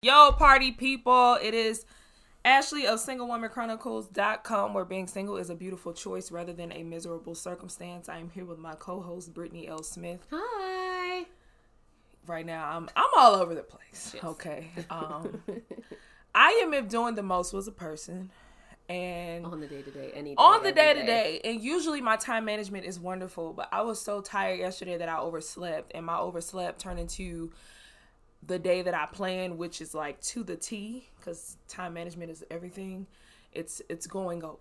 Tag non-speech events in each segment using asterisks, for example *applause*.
Yo, party people. It is Ashley of SingleWomanChronicles.com, where being single is a beautiful choice rather than a miserable circumstance. I am here with my co host, Brittany L. Smith. Hi. Right now, I'm, I'm all over the place. Okay. Um, *laughs* I am if doing the most was a person. And on the day to day, any day, on the day to day, And usually my time management is wonderful, but I was so tired yesterday that I overslept, and my overslept turned into the day that I plan, which is like to the T, because time management is everything. It's it's going over.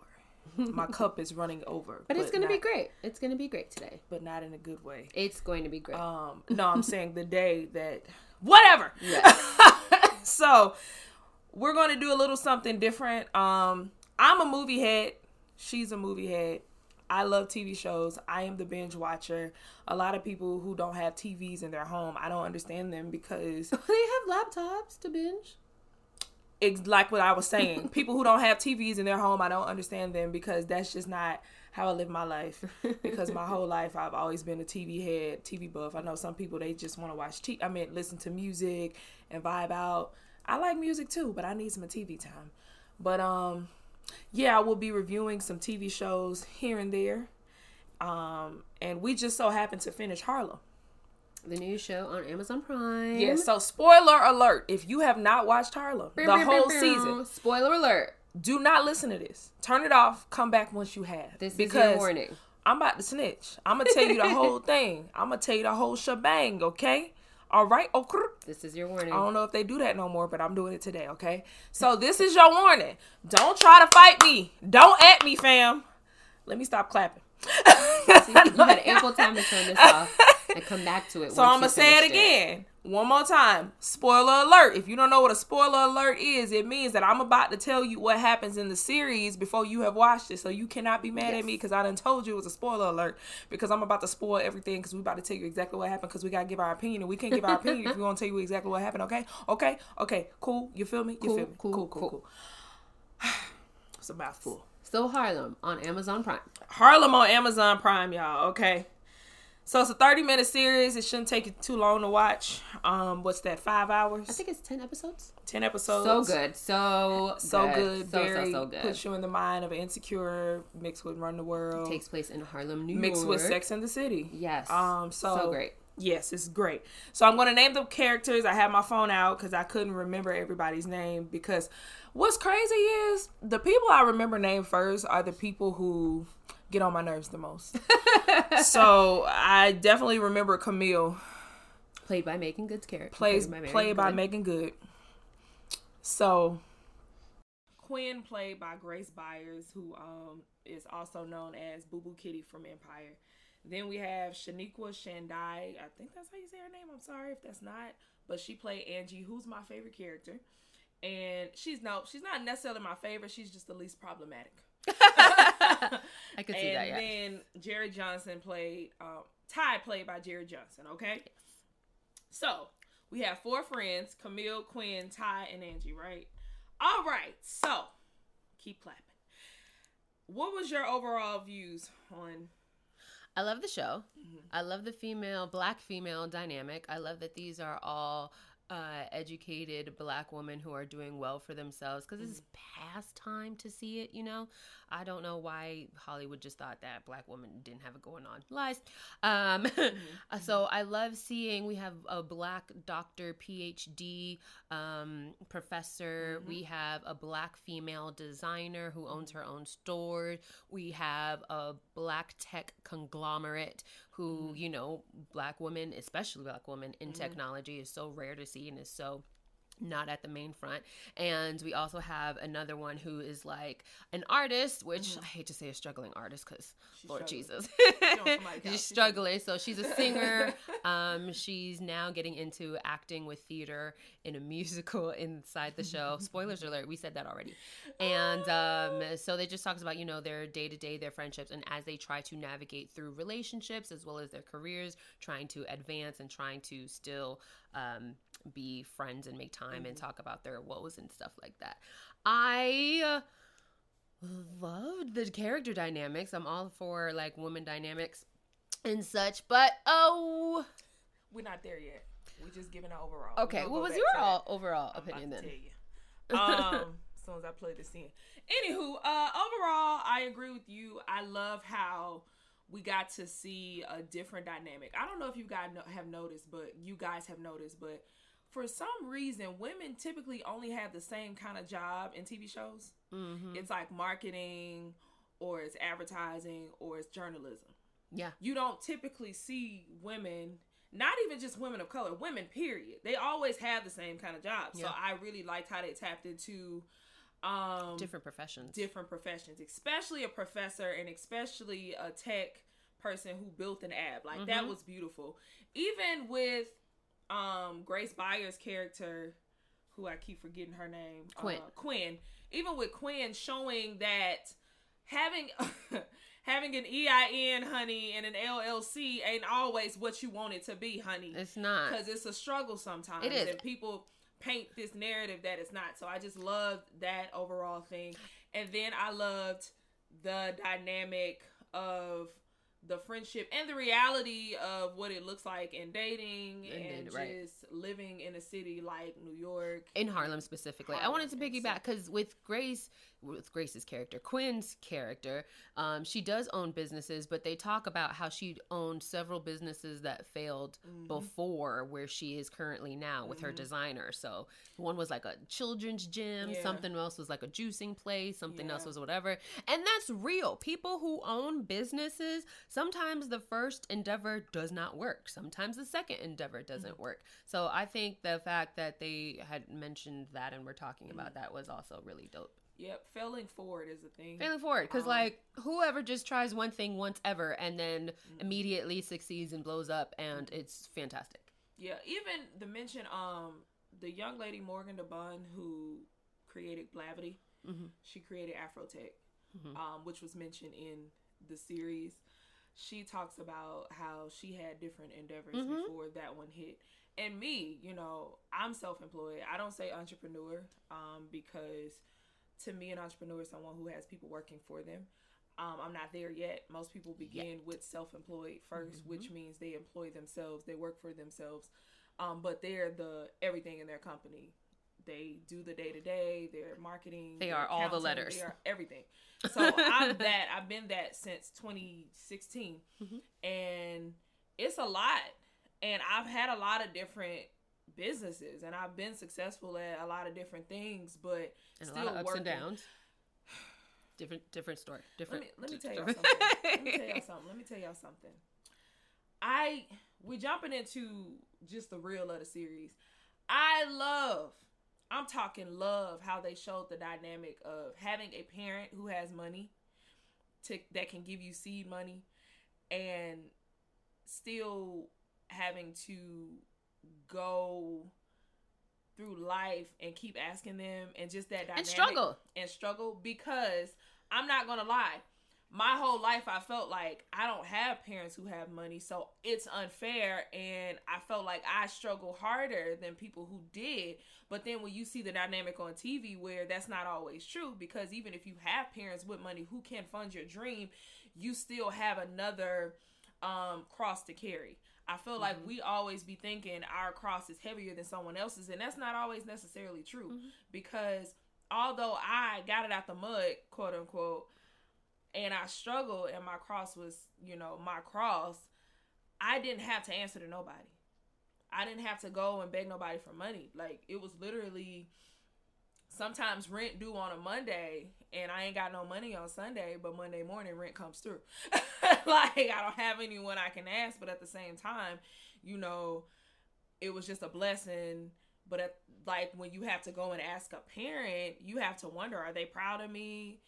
My *laughs* cup is running over. But it's gonna be great. It's gonna be great today. but not in a good way. It's going to be great. Um, no, I'm saying the day that whatever. *laughs* so we're going to do a little something different. Um, I'm a movie head. She's a movie head. I love TV shows. I am the binge watcher. A lot of people who don't have TVs in their home, I don't understand them because *laughs* they have laptops to binge. it's like what I was saying. *laughs* People who don't have TVs in their home, I don't understand them because that's just not how I live my life. Because my whole life I've always been a TV head, TV buff. I know some people they just want to watch TV. I mean, listen to music and vibe out. I like music too, but I need some TV time. But um, yeah, I will be reviewing some TV shows here and there. Um, and we just so happened to finish Harlem. The new show on Amazon Prime. Yeah, so spoiler alert: if you have not watched Harlem the whole season, Spoiler alert. do not listen to this. Turn it off. Come back once you have. This is your warning. I'm about to snitch. I'm gonna tell you the whole *laughs* thing. I'm gonna tell you the whole shebang. Okay. All right. Oh, okay. This is your warning. I don't know if they do that no more, but I'm doing it today. Okay. So this is your warning. Don't try to fight me. Don't at me, fam. Let me stop clapping. You had *laughs* ample time to turn this off and come back to it. So I'm gonna say it again. One more time. Spoiler alert. If you don't know what a spoiler alert is, it means that I'm about to tell you what happens in the series before you have watched it. So you cannot be mad at me because I done told you it was a spoiler alert. Because I'm about to spoil everything because we about to tell you exactly what happened because we gotta give our opinion and we can't give our opinion if we gonna tell you exactly what happened, okay? Okay, okay, cool. You feel me? You Cool, feel me? cool, cool, cool, cool. cool. *sighs* it's a mouthful. So Harlem on Amazon Prime. Harlem on Amazon Prime, y'all. Okay. So it's a 30 minute series. It shouldn't take you too long to watch. Um, what's that? Five hours? I think it's ten episodes. 10 episodes. So good. So So good. So very so so good. puts you in the mind of insecure mixed with Run the World. Takes place in Harlem, New mixed York. with Sex in the City. Yes. Um. So, So great. Yes, it's great. So I'm gonna name the characters. I have my phone out because I couldn't remember everybody's name. Because what's crazy is the people I remember name first are the people who get on my nerves the most. *laughs* so I definitely remember Camille, Played by Meagan Good's character. plays Meagan played by Good. Meagan Good. So Quinn played by Grace Byers, who um is also known as Boo Boo Kitty from Empire. Then we have Shoniqua Shandai. I think that's how you say her name. I'm sorry if that's not, but she played Angie, who's my favorite character. And she's no, she's not necessarily my favorite. She's just the least problematic. *laughs* I could see and that. Yeah. then Jerrie Johnson played um, Ty played by Jerrie Johnson. Okay, so we have four friends: Camille, Quinn, Ty, and Angie. Right. All right. So keep clapping. What was your overall views on? I love the show. Mm-hmm. I love the female, black female dynamic. I love that these are all uh, educated black women who are doing well for themselves because it's past time to see it. You know, I don't know why Hollywood just thought that black women didn't have it going on. Lies. Um, *laughs* so I love seeing we have a black doctor, PhD um, professor. We have a black female designer who owns her own store. We have a black tech conglomerate who, you know, black women, especially black women in technology, is so rare to see and is so not at the main front. And we also have another one who is like an artist, which I hate to say a struggling artist because Lord struggling. Jesus. on she's *laughs* struggling. So she's a singer. *laughs* um, she's now getting into acting with theater in a musical *laughs* inside the show. Spoilers alert, we said that already. And um, *gasps* so they just talks about, you know, their day to day, their friendships, and as they try to navigate through relationships as well as their careers, trying to advance and trying to still um, be friends and make time and talk about their woes and stuff like that. I loved the character dynamics. I'm all for like woman dynamics and such, but oh, We're not there yet. We're just giving an overall. okay. What was your all, overall I'm opinion then? tell you. Um, *laughs* as soon as I play this in. Anywho, uh, overall, I agree with you. I love how we got to see a different dynamic. I don't know if you guys have noticed, but you guys have noticed, but for some reason, women typically only have the same kind of job in TV shows. Mm-hmm. It's like marketing, or it's advertising, or it's journalism Yeah. you don't typically see women not even just women of color women period they always have the same kind of job so i really liked how they tapped into um Different professions. different professions especially a professor and especially a tech person who built an app like that Mm-hmm. was beautiful even with um grace byers character who i keep forgetting her name Quinn. uh, quinn even with quinn showing that having *laughs* having an EIN, honey, and an LLC ain't always what you want it to be, honey. It's not. because it's a struggle sometimes. It is. and people paint this narrative that it's not. So I just loved that overall thing, and then I loved the dynamic of the friendship and the reality of what it looks like in dating and, And then, right. just living in a city like New York. in Harlem specifically. I wanted to piggyback because with Grace, with Grace's character, Quinn's character, um, she does own businesses, but they talk about how she owned several businesses that failed Mm-hmm. before where she is currently now with her designer. So one was like a children's gym, Yeah. something else was like a juicing place, something else was whatever. And that's real. People who own businesses, sometimes the first endeavor does not work. Sometimes the second endeavor doesn't Mm-hmm. work. So I think the fact that they had mentioned that and we're talking Mm-hmm. about that was also really dope. Yep, failing forward is a thing. Failing forward, because Um, like whoever just tries one thing once ever and then Mm-hmm. immediately succeeds and blows up, and it's fantastic. Yeah, even the mention um the young lady Morgan DeBaun who created Blavity, she created Afrotech, um, which was mentioned in the series. She talks about how she had different endeavors before that one hit. And me, you know, I'm self-employed. I don't say entrepreneur um, because to me, an entrepreneur is someone who has people working for them. Um, I'm not there yet. Most people begin with self-employed 1st which means they employ themselves, they work for themselves, um, but they're the everything in their company. They do the day to day. They're marketing. They they're all the letters. They are everything. *laughs* So I'm that. I've been that since 2016, Mm-hmm. and it's a lot. And I've had a lot of different businesses, and I've been successful at a lot of different things, but And still a lot of ups working. and downs. Different, different story. Let Different. me let me tell y'all something. let me tell y'all something. Let me tell y'all something. I we jumping into just the real of the series. I love. I'm talking love how they showed the dynamic of having a parent who has money to that can give you seed money and still having to go through life and keep asking them and just that dynamic and struggle. and struggle because I'm not gonna lie. My whole life I felt like I don't have parents who have money, so it's unfair and I felt like I struggle harder than people who did. But then when you see the dynamic on TV where that's not always true because even if you have parents with money who can fund your dream, you still have another um cross to carry. I feel like mm-hmm. we always be thinking our cross is heavier than someone else's, and that's not always necessarily true. Mm-hmm. Because although I got it out the mud, quote unquote, and I struggled, and my cross was, you know, my cross, I didn't have to answer to nobody. I didn't have to go and beg nobody for money. Like it was literally sometimes rent due on a Monday and I ain't got no money on Sunday, but Monday morning rent comes through. *laughs* like I don't have anyone I can ask, but at the same time, you know, it was just a blessing. But at, like when you have to go and ask a parent, you have to wonder: Are they proud of me?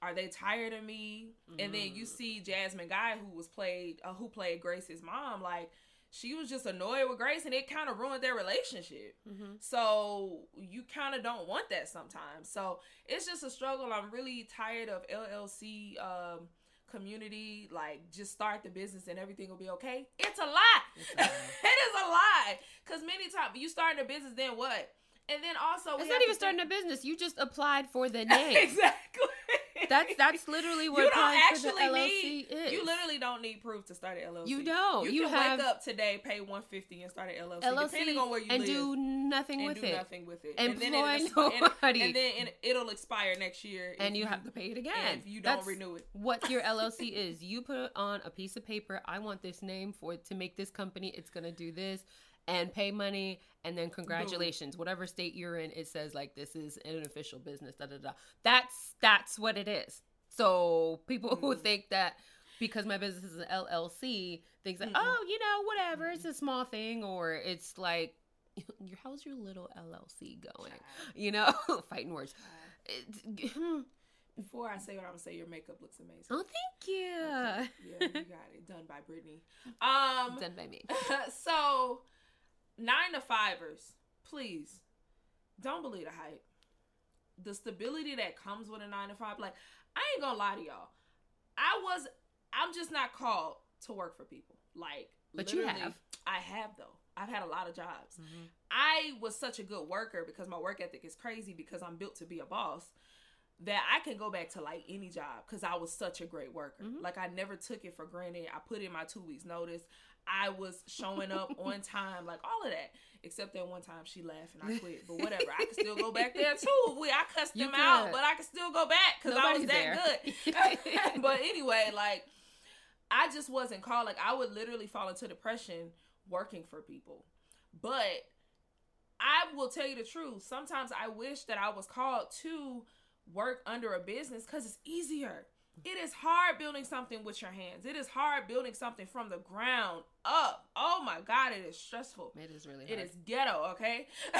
Are they tired of me? And then you see Jasmine Guy, who was played, uh, who played Grace's mom, like she was just annoyed with Grace, and it kind of ruined their relationship. So you kind of don't want that sometimes. So it's just a struggle. I'm really tired of LLC um, community. Like, just start the business and everything will be okay. It's a lie. *laughs* it is a lie. Because many times you start a business, then what? And then also, It's not even starting a business. You just applied for the *laughs* name. exactly. *laughs* That's that's literally what you don't applying for the actually need. is. You literally don't need proof to start an LLC. You don't. You, You can have- wake up today, pay one fifty, and start an LLC, LLC depending on where you and live, do nothing and with do it. nothing with it. Employ and then it'll *laughs* expi- and- nobody. and, then it- it'll expire next year, and if you have to pay it again. if you don't That's renew it. What your *laughs* LLC is, you put on a piece of paper. I want this name for to make this company. It's gonna do this, and pay money, and then congratulations. Whatever state you're in, it says like this is an official business. Da da da. That's that's what it is. So people who Mm. think that because my business is an LLC, thinks that oh you know whatever, it's a small thing, or it's like. *laughs* How's your little LLC going? You know, *laughs* fighting words. Hmm. Before I say what I'm gonna say, your makeup looks amazing. Oh, thank you. Yeah, you got it done by Brittany. Um, Done by me. *laughs* so nine to fivers, please don't believe the hype. The stability that comes with a nine to five, like I ain't gonna lie to y'all. I was, I'm just not called to work for people. Like, But you have. I have though. I've had a lot of jobs. Mm-hmm. I was such a good worker because my work ethic is crazy because I'm built to be a boss that I can go back to like any job because I was such a great worker. Mm-hmm. Like I never took it for granted. I put in my two weeks notice. I was showing up on *laughs* time, like all of that. Except that one time she left and I *laughs* quit. But whatever, I can still go back there too. We I cussed You them out, but I can still go back because I was that there. good. *laughs* but anyway, like I just wasn't called. Like I would literally fall into depression working for people. But I will tell you the truth. Sometimes I wish that I was called to work under a business because it's easier. It is hard building something with your hands. It is hard building something from the ground up. Oh my God, it is stressful. It is really It hard. is ghetto, okay? *laughs*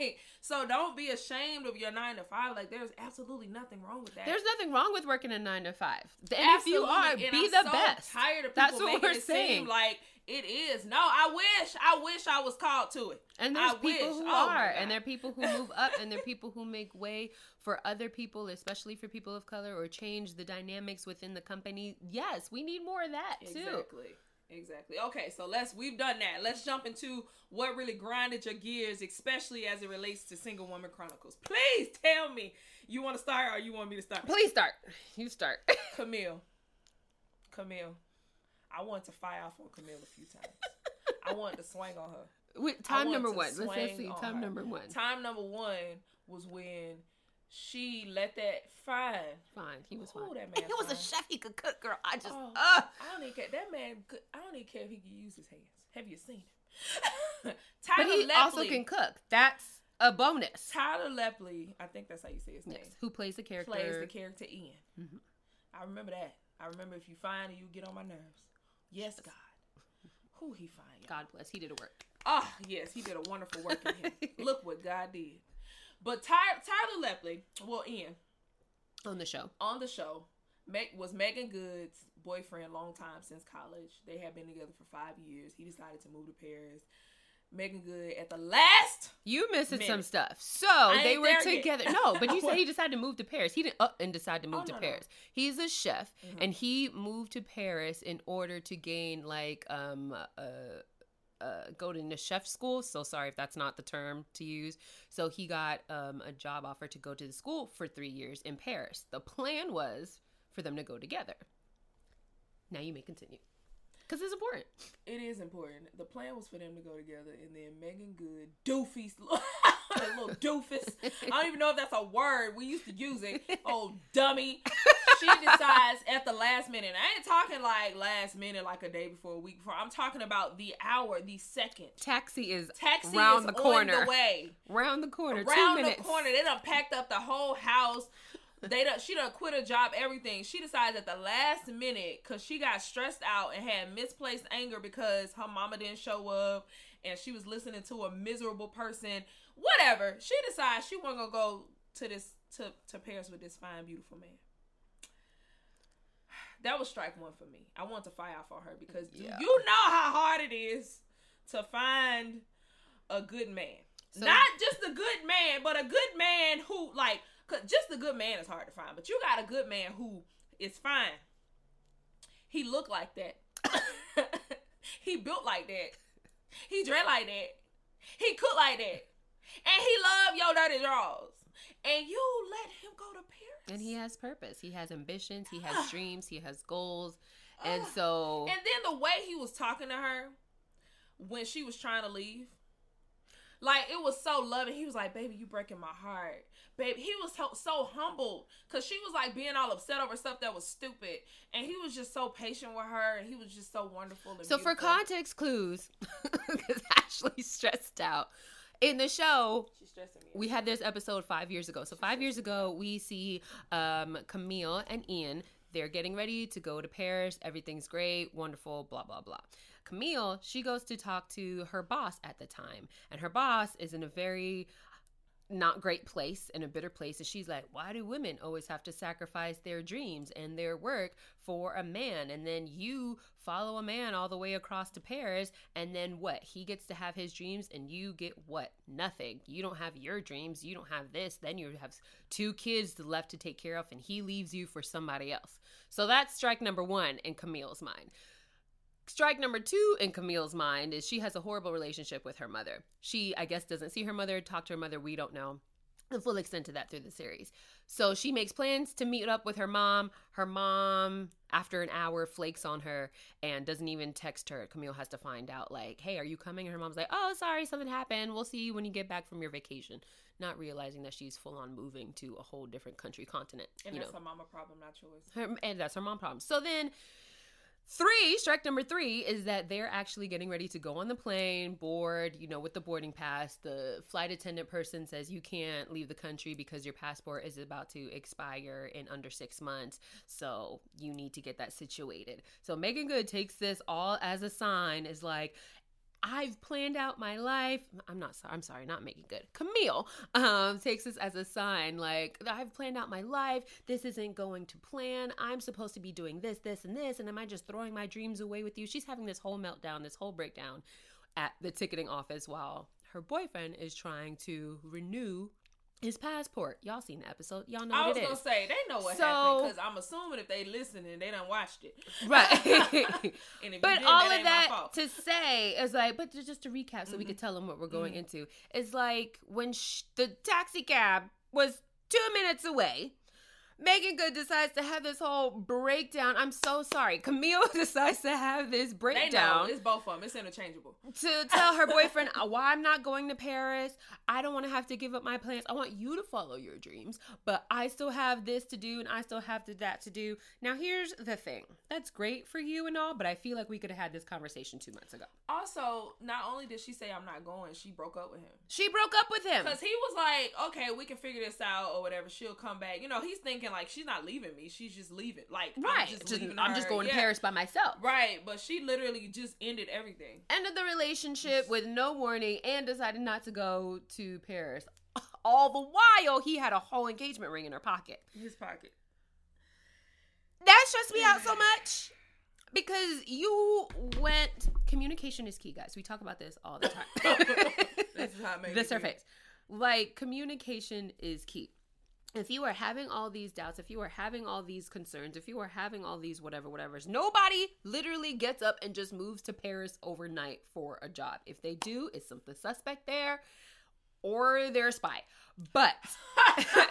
Like, so don't be ashamed of your nine to five. Like, there's absolutely nothing wrong with that. There's nothing wrong with working a nine to five. And if you Absolutely. are, And be I'm the so best. Tired of people That's what making we're it saying. seem like it is. No, I wish, I wish I was called to it. And there's I people wish. who Oh, are, and there are people who move up, and there are people who make way for other people, especially for people of color, or change the dynamics within the company. Yes, we need more of that too. Exactly. Exactly. Okay, so let's we've done that. Let's jump into what really grinded your gears, especially as it relates to Single Woman Chronicles. Please tell me you want to start or you want me to start. Please start. You start. *laughs* Camille. Camille. I wanted to fire off on Camille a few times. I wanted to swing on her. Wait, time number one. Let's, let's see. on Time her. number one. Time number one was when she let that fine. Fine. He was fine. Ooh, that man he was a chef. He could cook, girl. I just. Oh, uh, I don't even care. That man, could, I don't even care if he can use his hands. Have you seen him? *laughs* but Tyler he Lepley. also can cook. That's a bonus. Tyler Lepley, I think that's how you say his name. Yes. Who plays the character? Plays the character Ian. Mhm. I remember that. I remember if you find it, you get on my nerves. Yes, God. Who he find? y'all? God bless. He did a work. Oh, yes, he did a wonderful work in him. *laughs* Look what God did. But Ty- Tyler Lepley, well, Ian, on the show. on the show, Meg was Meagan Good's boyfriend, long time since college. They had been together for five years. He decided to move to Paris. Meagan Good at the last. You missing some stuff. So they were there yet. together. *laughs* No, but you said he decided to move to Paris. He didn't up and decide to move Oh, to no, no. Paris. He's a chef, Mhm. and he moved to Paris in order to gain like um uh. Uh, go to the chef school. So sorry if that's not the term to use. So he got um, a job offer to go to the school for three years in Paris. The plan was for them to go together. Now you may continue. Because it's important. It is important. The plan was for them to go together, and then Meagan Good, doofy, *laughs* little doofus. I don't even know if that's a word. We used to use it. *laughs* Oh, dummy. She decides at the last minute. I ain't talking like last minute, like a day before, a week before. I'm talking about the hour, the second. Taxi is Taxi round is the corner. on the way. Round the corner. two Around the minutes. corner. They done packed up the whole house. They done, she done quit her job, everything. She decides at the last minute because she got stressed out and had misplaced anger because her mama didn't show up and she was listening to a miserable person. Whatever. She decides she wasn't gonna go to this to, to Paris with this fine, beautiful man. *sighs* That was strike one for me. I want to fire out for her because Yeah. you know how hard it is to find a good man. So- Not just a good man, but a good man who like 'cause just a good man is hard to find. But you got a good man who is fine. He looked like that. *laughs* he built like that. He dress like that. He cooked like that. And he loved your dirty drawers. And you let him go to Paris. And he has purpose. He has ambitions. He has *sighs* dreams. He has goals. And *sighs* so And then the way he was talking to her when she was trying to leave, like it was so loving. He was like, "Baby, you breaking my heart." Baby, he was so, so humbled because she was like being all upset over stuff that was stupid, and he was just so patient with her, and he was just so wonderful. So for context clues, *laughs* because Ashley's stressed out in the show. she's stressing me. We had this episode five years ago. So five years ago, we see um, Camille and Ian. They're getting ready to go to Paris. Everything's great, wonderful, blah blah blah. Camille, she goes to talk to her boss at the time, and her boss is in a very not great place in a bitter place. And she's like why do women always have to sacrifice their dreams and their work for a man? And then you follow a man all the way across to paris and then what? He gets to have his dreams and you get what? Nothing. You don't have your dreams. You don't have this. Then you have two kids left to take care of and he leaves you for somebody else. So that's strike number one in camille's mind Strike number two in Camille's mind is she has a horrible relationship with her mother. She, I guess, doesn't see her mother, talk to her mother. We don't know the full extent of that through the series. So she makes plans to meet up with her mom. Her mom, after an hour, flakes on her and doesn't even text her. Camille has to find out, like, hey, are you coming? And her mom's like, oh, sorry, something happened. We'll see you when you get back from your vacation. Not realizing that she's full on moving to a whole different country, continent. and you that's know, a mama problem, not yours. her, and that's her mom problem. So then, three strike number three is that they're actually getting ready to go on the plane, board. You know, with the boarding pass, the flight attendant person says you can't leave the country because your passport is about to expire in under six months. So you need to get that situated. So Meagan Good takes this all as a sign. Is like. I've planned out my life. I'm not sorry. I'm sorry, not making good. Camille um, takes this as a sign, like I've planned out my life. This isn't going to plan. I'm supposed to be doing this, this, and this, and am I just throwing my dreams away with you? She's having this whole meltdown, this whole breakdown at the ticketing office while her boyfriend is trying to renew his passport. Y'all seen the episode? Y'all know I what was gonna is. say they know what So- happened because I'm assuming if they listening, they done watched it. Right. *laughs* And if you *laughs* but all that of that to say is like, but just to recap, so we Mhm. could tell them what we're going Mhm. into, is like when sh- the taxi cab was two minutes away. Meagan Good decides to have this whole breakdown. I'm so sorry. Camille *laughs* decides to have this breakdown it's both of them. It's interchangeable. to tell her boyfriend "Uh, *laughs* why I'm not going to Paris. I don't want to have to give up my plans. I want you to follow your dreams, but I still have this to do and I still have to, that to do. Now, here's the thing that's great for you and all, but I feel like we could have had this conversation two months ago. Also, not only did she say I'm not going, she broke up with him. She broke up with him. Because he was like, okay, we can figure this out or whatever. She'll come back. You know, he's thinking like she's not leaving me. She's just leaving. Like, Right. I'm just, Just- I'm just going to Paris by myself. Right. But she literally just ended everything. Ended the relationship with no warning and decided not to go to Paris. *laughs* All the while, he had a whole engagement ring in her pocket. In his pocket. that stressed me out so *sighs* much because you went communication is key guys we talk about this all the time *laughs* This is how *laughs* it made this me her feel. face like communication is key if you are having all these doubts if you are having all these concerns if you are having all these whatever whatever's nobody literally gets up and just moves to paris overnight for a job. If they do it's something suspect there or they're a spy. But *laughs* *laughs*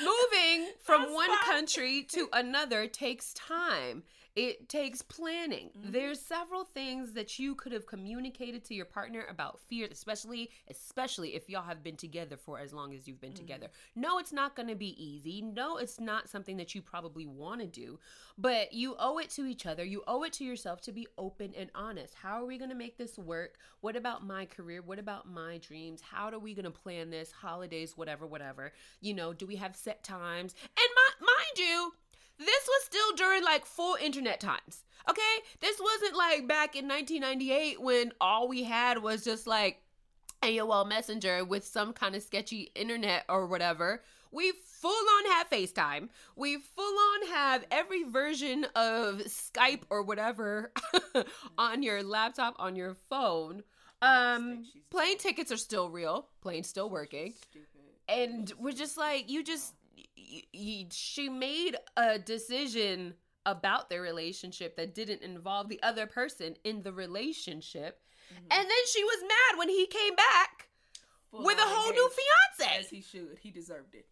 moving from one country to another takes time. It takes planning. Mm-hmm. There's several things that you could have communicated to your partner about fear, especially especially if y'all have been together for as long as you've been together. Mm-hmm. No, it's not going to be easy. No, it's not something that you probably want to do, but you owe it to each other. You owe it to yourself to be open and honest. How are we going to make this work? What about my career? What about my dreams? How are we going to plan this? Holidays, whatever, whatever. You know, do we have set times? And my, mind you, this was still during like full internet times. Okay? This wasn't like back in 1998 when all we had was just like AOL Messenger with some kind of sketchy internet or whatever. We full on have FaceTime. We full on have every version of Skype or whatever *laughs* on your laptop, on your phone. Um, plane tickets are still real. Plane's still working and we're just like you just she made a decision about their relationship that didn't involve the other person in the relationship and then she was mad when he came back Full with a whole new fiance As he should. He deserved it.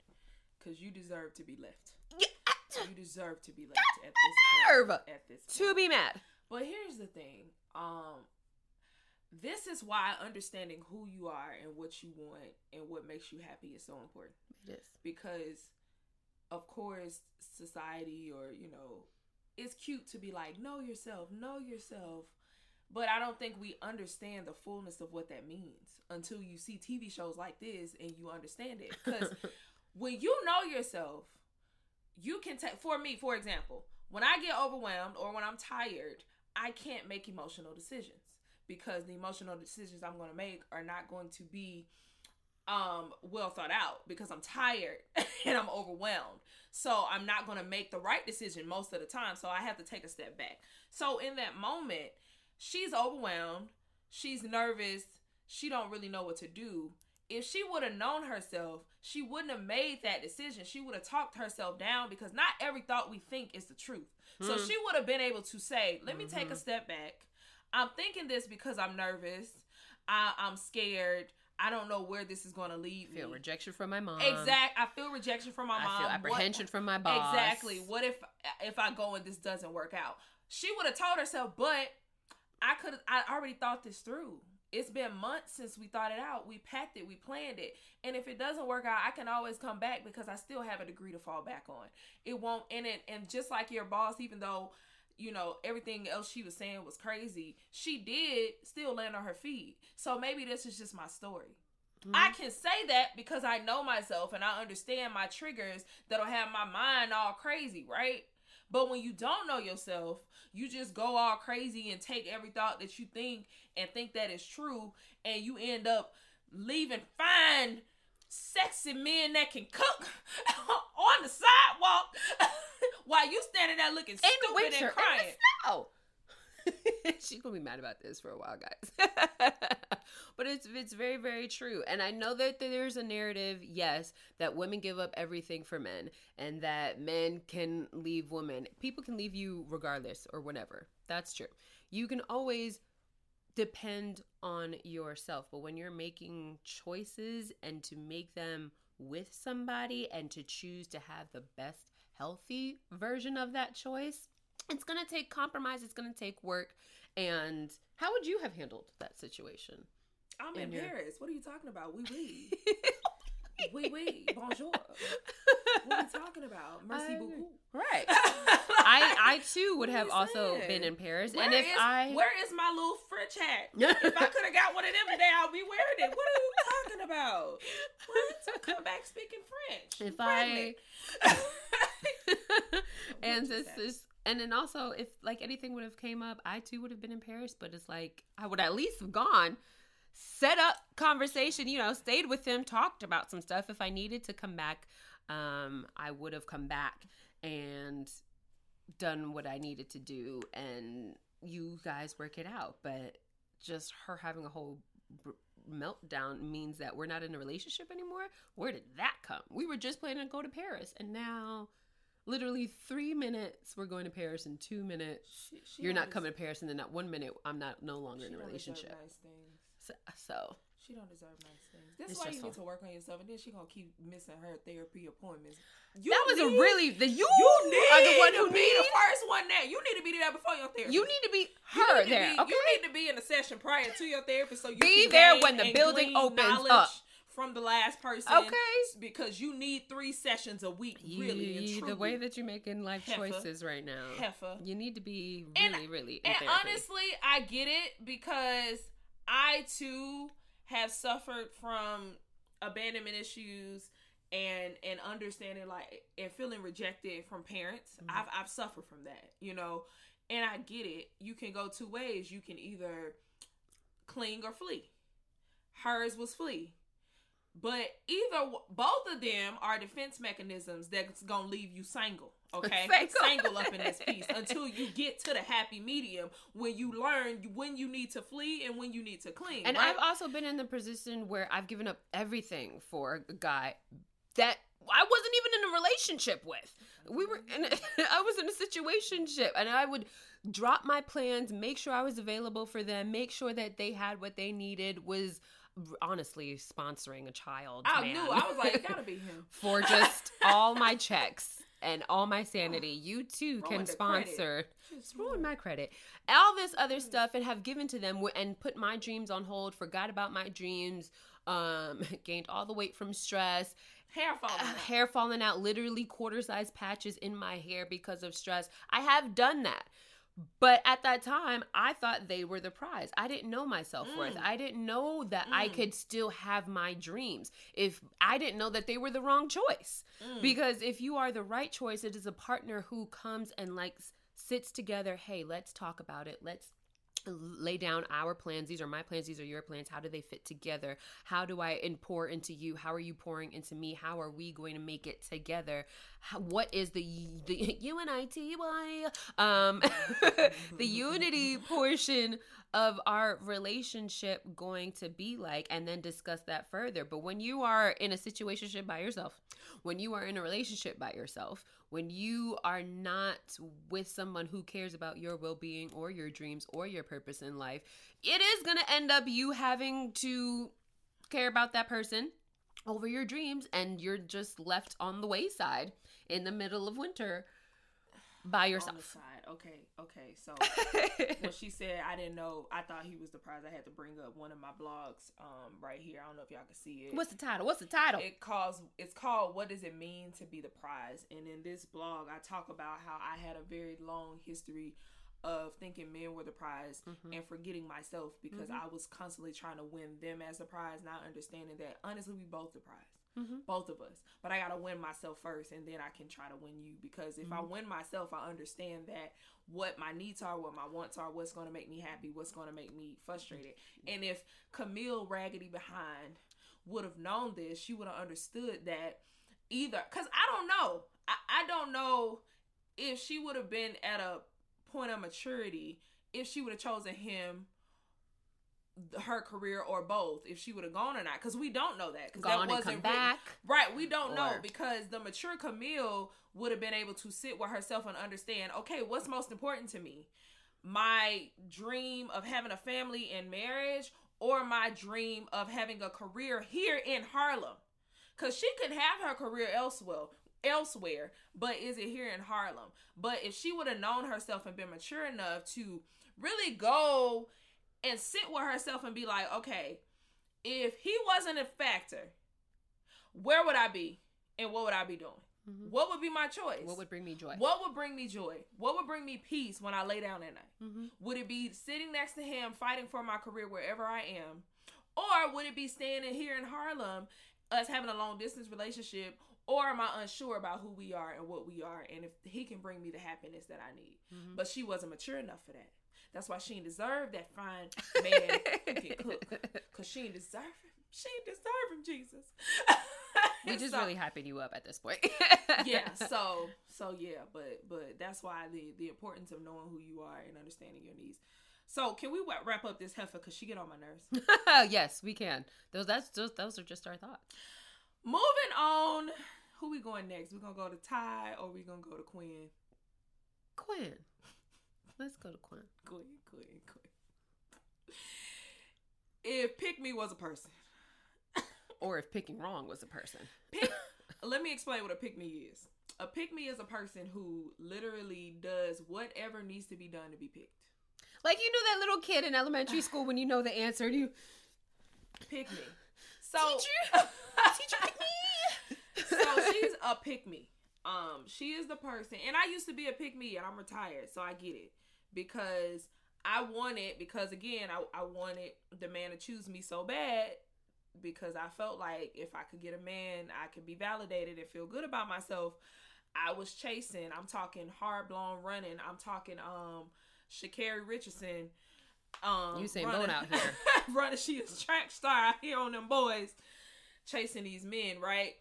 Because you deserve to be left. Yeah, You deserve to be left at this Deserve point. At this to be mad But here's the thing. Um, this is why understanding who you are and what you want and what makes you happy is so important. it is Because, of course, society or you know, it's cute to be like, know yourself, know yourself. But I don't think we understand the fullness of what that means until you see TV shows like this and you understand it. Because *laughs* when you know yourself, you can take for me for example when i get overwhelmed or when i'm tired i can't make emotional decisions because the emotional decisions i'm going to make are not going to be um well thought out because i'm tired *laughs* and i'm overwhelmed so i'm not going to make the right decision most of the time so i have to take a step back so in that moment she's overwhelmed she's nervous she don't really know what to do if she would have known herself, she wouldn't have made that decision. She would have talked herself down because not every thought we think is the truth. So she would have been able to say, "Let me take a step back. I'm thinking this because I'm nervous. I, I'm scared. I don't know where this is going to lead feel me. rejection from my mom Exact. I feel rejection from my mom. i feel What- apprehension from my boss Exactly. What if if I go and this doesn't work out? She would have told herself, but I could I already thought this through. It's been months since we thought it out. We packed it, we planned it. And if it doesn't work out, I can always come back because I still have a degree to fall back on. It won't and it and just like your boss, even though you know everything else she was saying was crazy, she did still land on her feet. So maybe this is just my story. I mm-hmm. can say that because I know myself and I understand my triggers that'll have my mind all crazy, right? But when you don't know yourself, you just go all crazy and take every thought that you think and think that is true, and you end up leaving fine, sexy men that can cook *laughs* on the sidewalk *laughs* while you standing there looking in the stupid winter and crying. *laughs* She's gonna be mad about this for a while, guys. *laughs* but it's it's very very true, and I know that there's a narrative, yes, that women give up everything for men, and that men can leave women. People can leave you regardless or whatever. That's true. You can always depend on yourself, but when you're making choices and to make them with somebody and to choose to have the best healthy version of that choice it's going to take compromise it's going to take work and how would you have handled that situation I'm in in your- Paris. What are you talking about? Oui, oui. oui, oui. Bonjour. What are you talking about? Merci I- beaucoup. right *laughs* i i too would have also Listen, been in paris Where and if is- i where is my little French hat? *laughs* if I could have got one of them today, I'll be wearing it. What are you talking about? What? Come back speaking French. if i *laughs* *laughs* and this is and then also if like anything would have came up i too would have been in paris but it's like i would at least have gone set up conversation you know stayed with him talked about some stuff. If i needed to come back um i would have come back and done what i needed to do and you guys work it out. But just her having a whole br- meltdown means that we're not in a relationship anymore. Where did that come? We were just planning to go to paris and now literally three minutes we're going to paris in two minutes She- she you're not coming to paris and then at one minute i'm not no longer in a relationship Nice things. so, so She don't deserve nice things. This is why you need to work on yourself, and then she gonna keep missing her therapy appointments. You that was a really the you, You need are the one to who be need the first one there. You need to be there before your therapist. you need to be You her need to there. be- okay, You need to be in a session prior to your therapist, so you Be there when the building opens up. From the last person. Okay. because you need three sessions a week. Really, You- the way that you're making life Heifer. choices right now, Heifer. you need to be And- really, really. And therapy. honestly, I get it because I too have suffered from abandonment issues and and understanding like and feeling rejected from parents. Mm-hmm. I've I've suffered from that, you know. And I get it. You can go two ways. You can either cling or flee. Hers was flee. But either both of them are defense mechanisms that's gonna leave you single. Okay, *laughs* Single. single up in this piece *laughs* until you get to the happy medium when you learn when you need to flee and when you need to cling. And right? I've also been in the position where I've given up everything for a guy that I wasn't even in a relationship with. We were in a, *laughs* I was in a situationship and I would drop my plans, make sure I was available for them, make sure that they had what they needed was honestly sponsoring a child. I man. knew. I was like, it gotta be him. *laughs* for just all my checks and all my sanity. You too can sponsor. credit. Just ruin my credit. All this other stuff and have given to them and put my dreams on hold, forgot about my dreams, um, *laughs* gained all the weight from stress, Hair falling. uh, out. hair falling out, literally quarter size patches in my hair because of stress. I have done that. But at that time, I thought they were the prize. I didn't know my self worth. Mm. I didn't know that I could still have my dreams. If I didn't know that they were the wrong choice. Mm. Because if you are the right choice, it is a partner who comes and like sits together. Hey, let's talk about it. Let's lay down our plans. These are my plans. These are your plans. How do they fit together? How do i and pour into you? How are you pouring into me? How are we going to make it together? How, what is the the *laughs* unity um *laughs* the unity portion of our relationship going to be like? And then discuss that further. But when you are in a situation by yourself when you are in a relationship by yourself when you are not with someone who cares about your well-being or your dreams or your purpose in life it is going to end up you having to care about that person over your dreams and you're just left on the wayside in the middle of winter by yourself. Okay, okay. So *laughs* when she said I didn't know, I thought he was the prize. I had to bring up one of my blogs um right here. I don't know if y'all can see it. what's the title what's the title it calls it's called what does it mean to be the prize and in this blog i talk about how i had a very long history of thinking men were the prize Mm-hmm. and forgetting myself because i was constantly trying to win them as the prize not understanding that honestly we both the prize Mm-hmm. both of us but i gotta win myself first and then i can try to win you because if i Mm-hmm. win myself i understand that what my needs are what my wants are what's going to make me happy what's going to make me frustrated and if camille raggedy behind would have known this, she would have understood that either. Because I don't know. I, I don't know if she would have been at a point of maturity if she would have chosen him her career or both if she would have gone or not because we don't know that because that wasn't come back, right we don't know because the mature camille would have been able to sit with herself and understand okay what's most important to me my dream of having a family and marriage or my dream of having a career here in Harlem. Cause she could have her career elsewhere elsewhere, but is it here in Harlem? But if she would have known herself and been mature enough to really go and sit with herself and be like, okay, if he wasn't a factor, where would I be? And what would I be doing? Mhm. What would be my choice? what would bring me joy What would bring me joy? What would bring me peace when I lay down at night? mm-hmm. Would it be sitting next to him fighting for my career wherever I am? Or would it be standing here in Harlem, us having a long distance relationship? Or am I unsure about who we are and what we are and if he can bring me the happiness that I need? Mm-hmm. But she wasn't mature enough for that. That's why she didn't deserve that fine man *laughs* who can cook. Because she didn't deserve him. She didn't deserve him, Jesus. *laughs* we just So- really hyping you up at this point. *laughs* Yeah so so yeah but but that's why the the importance of knowing who you are and understanding your needs. So can we wrap up this heifer? Because she get on my nerves. Yes we can. Those that's just those are just our thoughts. Moving on. Who we going next? We gonna go to ty or we gonna go to quinn? Quinn let's go to quinn quinn quinn quinn if pick me was a person, or if picking wrong was a person. pick, *laughs* let me explain what a pick me is. A pick me is a person who literally does whatever needs to be done to be picked. Like you know that little kid in elementary school when you know the answer and you Pick me. So teacher, *laughs* teacher pick me. so she's a pick me. Um, she is the person, and I used to be a pick me, and I'm retired, so I get it because I wanted because again I I wanted the man to choose me so bad because I felt like if I could get a man, I could be validated and feel good about myself. I was chasing. I'm talking hard blown running. I'm talking um Sha'Carri Richardson. Um, Usain running- Bolt out here. *laughs* running. She is track star out here on them boys, chasing these men, right?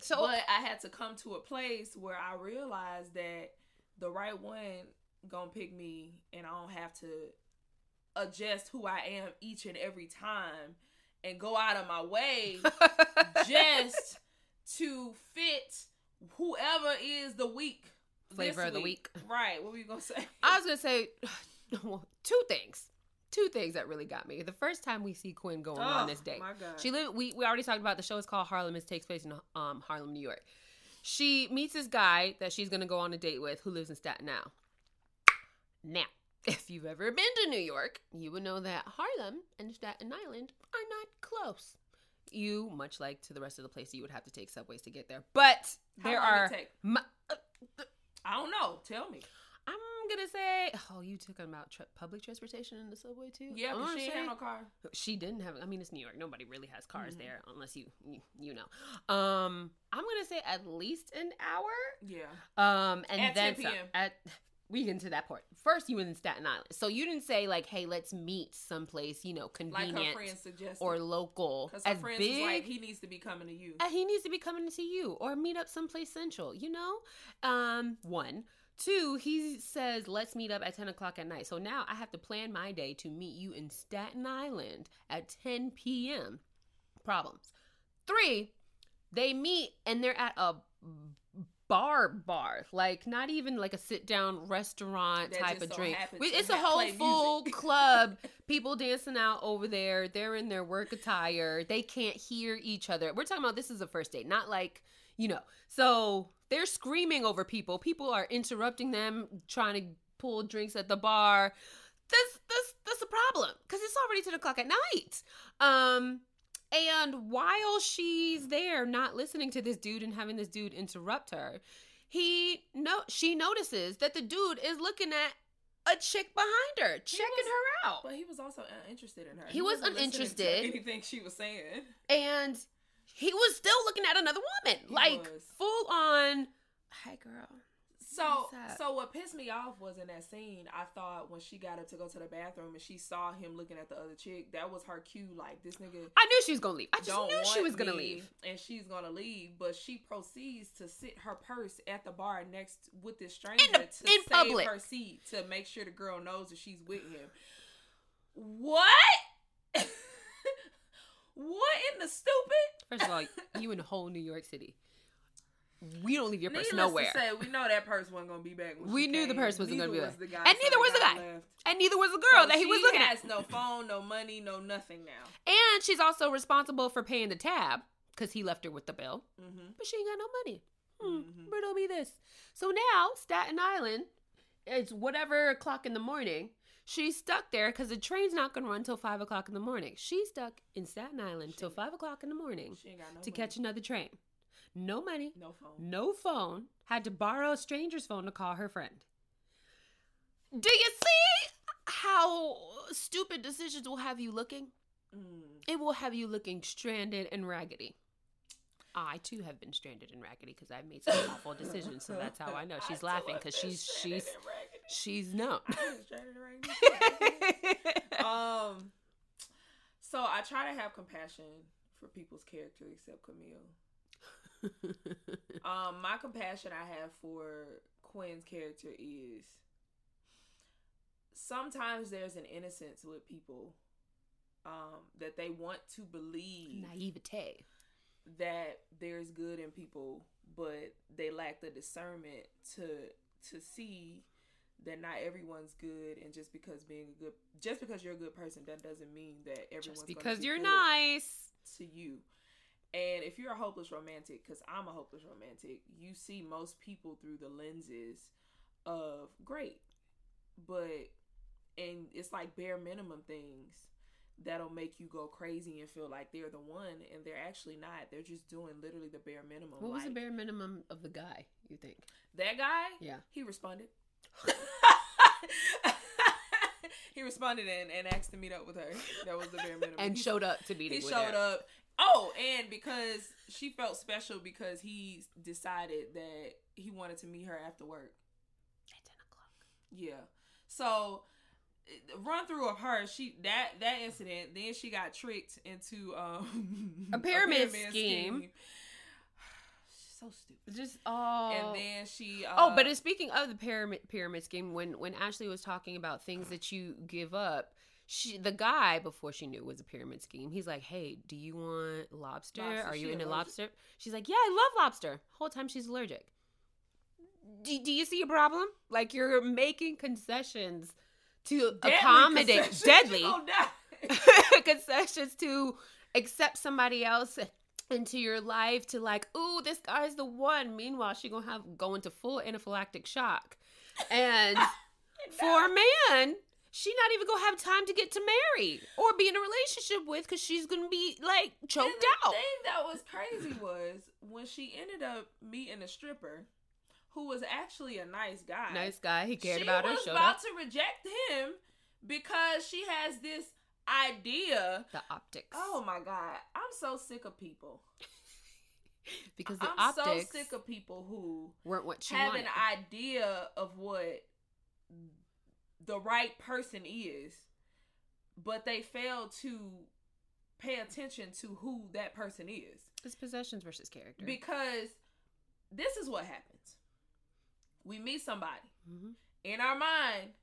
So but I had to come to a place where I realized that the right one gonna pick me, and I don't have to adjust who I am each and every time and go out of my way *laughs* just to fit whoever is the week Flavor of the week. Right? What were you gonna say? I was gonna say *sighs* two things. Two things that really got me. The first time we see Quinn going on Oh, this date, she live. We we already talked about the show is called Harlem. It takes place in um Harlem, New York. She meets this guy that she's gonna go on a date with who lives in Staten Island. Now, if you've ever been to New York, you would know that Harlem and Staten Island are not close. You, much like to the rest of the place, you would have to take subways to get there. But How there are. take? mi- uh, I don't know. Tell me. I'm gonna say, oh, you took about tra- public transportation in the subway too? Yeah, but she say- had no car. She didn't have. I mean, it's New York. Nobody really has cars Mm-hmm. there unless you, you you know. Um, I'm gonna say at least an hour. Yeah. Um, and At then 10 some. p.m.. At we get into that part. First, you were in Staten Island, so you didn't say like, "Hey, let's meet someplace," you know, Like convenient her friend suggested. or local. Because her As friends big, like, he needs to be coming to you. uh, he needs to be coming to you or meet up someplace central, you know? Um, one. Two, he says, let's meet up at 10 o'clock at night. So now I have to plan my day to meet you in Staten Island at 10 p.m. Problems. Three, they meet and they're at a bar bar like not even like a sit down restaurant That type of so drink. happens We- to it's a whole full *laughs* club people dancing out over there they're in their work attire they can't hear each other. We're talking about this is a first date not like you know so they're screaming over people people are interrupting them trying to pull drinks at the bar. That's that's that's a problem because it's already 10 o'clock at night. Um and while she's there not listening to this dude and having this dude interrupt her he no she notices that the dude is looking at a chick behind her checking was- her out But he was also uninterested in her. He was wasn't to uninterested. Anything she was saying. and he was still looking at another woman He like was. full on hey girl So, so what pissed me off was in that scene. I thought when she got up to go to the bathroom and she saw him looking at the other chick, that was her cue. Like this nigga i knew she was gonna leave i just knew she was gonna leave and she's gonna leave. But she proceeds to sit her purse at the bar next with this stranger the- to in save public. her seat to make sure the girl knows that she's with him. What? *laughs* what in the stupid? first of all *laughs* you in the whole new york city we don't leave your purse Needless nowhere to say, we know that purse wasn't gonna be back. When We she knew the came. purse wasn't gonna be was back. the And neither was the guy. left. and neither was the girl So that he was she looking has at no phone, no money, no nothing now. And she's also responsible for paying the tab because he left her with the bill. Mm-hmm. But she ain't got no money. Hmm, Mhm. riddle me this. So now, Staten Island, it's whatever o'clock in the morning. She's stuck there because the train's not going to run till 5 o'clock in the morning. She's stuck in Staten Island till 5 o'clock in the morning She no to money. catch another train. No money, no phone. no phone. Had to borrow a stranger's phone to call her friend. Do you see how stupid decisions will have you looking? Mm. It will have you looking stranded and raggedy. I too have been stranded and raggedy because I've made some *laughs* awful decisions, so that's how I know. She's too laughing because she's she's she's known. I was stranded and raggedy. *laughs* um, so I try to have compassion for people's character, except Camille. *laughs* Um, my compassion I have for Quinn's character is sometimes there's an innocence with people um, that they want to believe Naivete. that there's good in people, but they lack the discernment to to see that not everyone's good, and just because being a good, just because you're a good person, that doesn't mean that everyone's Just because be you're nice. to you. And if you're a hopeless romantic, because I'm a hopeless romantic, you see most people through the lenses of great, but and it's like bare minimum things that'll make you go crazy and feel like they're the one, and they're actually not. They're just doing literally the bare minimum. What was the bare minimum of the guy, you think? That guy, Yeah. he responded. *laughs* he responded and, and asked to meet up with her. That was the bare minimum. And showed up to meeting he showed her. up. Oh, and because she felt special because he decided that he wanted to meet her after work. At 10 o'clock. Yeah. So run through of her, she that that incident, then she got tricked into um *laughs* A pyramid scheme. *sighs* so stupid. Just oh. and then she uh, oh, but it's speaking of the pyramid pyramid scheme, when when Ashley was talking about things that you give up, she the guy before she knew it was a pyramid scheme. He's like, "Hey, do you want lobster? Lobster, Are you into allergic. lobster?" She's like, "Yeah, I love lobster." Whole time she's allergic. Do, do you see a problem? Like you're making concessions to deadly accommodate concessions. *laughs* deadly You gonna die. *laughs* concessions to accept somebody else into your life to like, ooh, this guy's the one. Meanwhile, she gonna have go into full anaphylactic shock. And *laughs* for a man, she not even gonna have time to get to marry or be in a relationship with because she's gonna be like choked and the out. thing that was crazy was when she ended up meeting a stripper who was actually a nice guy. Nice guy, he cared she about her, She was about up. to reject him because she has this idea. The optics. Oh my god, I'm so sick of people. *laughs* because the I'm optics so sick of people who weren't what she have wanted. an idea of what the right person is, but they fail to pay attention to who that person is. it's possessions versus character. Because this is what happens. We meet somebody. Mhm. In our mind,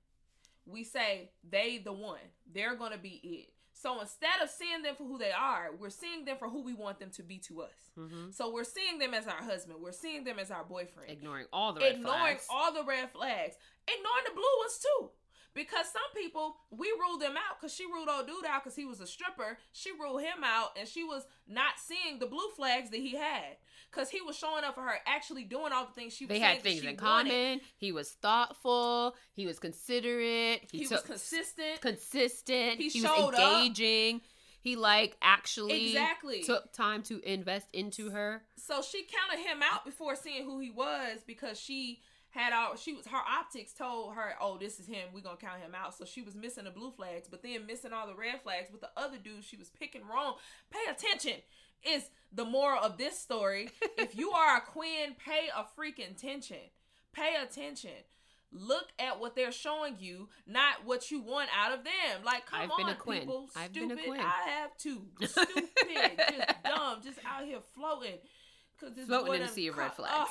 we say they the one. They're going to be it. So instead of seeing them for who they are, we're seeing them for who we want them to be to us. Mhm. So we're seeing them as our husband. We're seeing them as our boyfriend. Ignoring all the red ignoring flags. all the red flags, ignoring the blue ones too. Because some people, we ruled them out because she ruled old dude out because he was a stripper. She ruled him out and she was not seeing the blue flags that he had because he was showing up for her, actually doing all the things she was they had things in wanted. common. He was thoughtful. He was considerate. He, He, was consistent. consistent. He He, showed was up. engaging. He like actually Exactly. took time to invest into her. so she counted him out before seeing who he was because she had all she was her optics told her oh this is him we're gonna count him out. So she was missing the blue flags but then missing all the red flags with the other dude she was picking wrong. Pay attention is the moral of this story. *laughs* If you are a queen pay a freaking attention. Pay attention. Look at what they're showing you not what you want out of them. Like come I've on been a queen. people. I've stupid been a queen. i have too *laughs* stupid. Just dumb. Just out here floating. Cause this Floating in a sea of red flags. Ugh,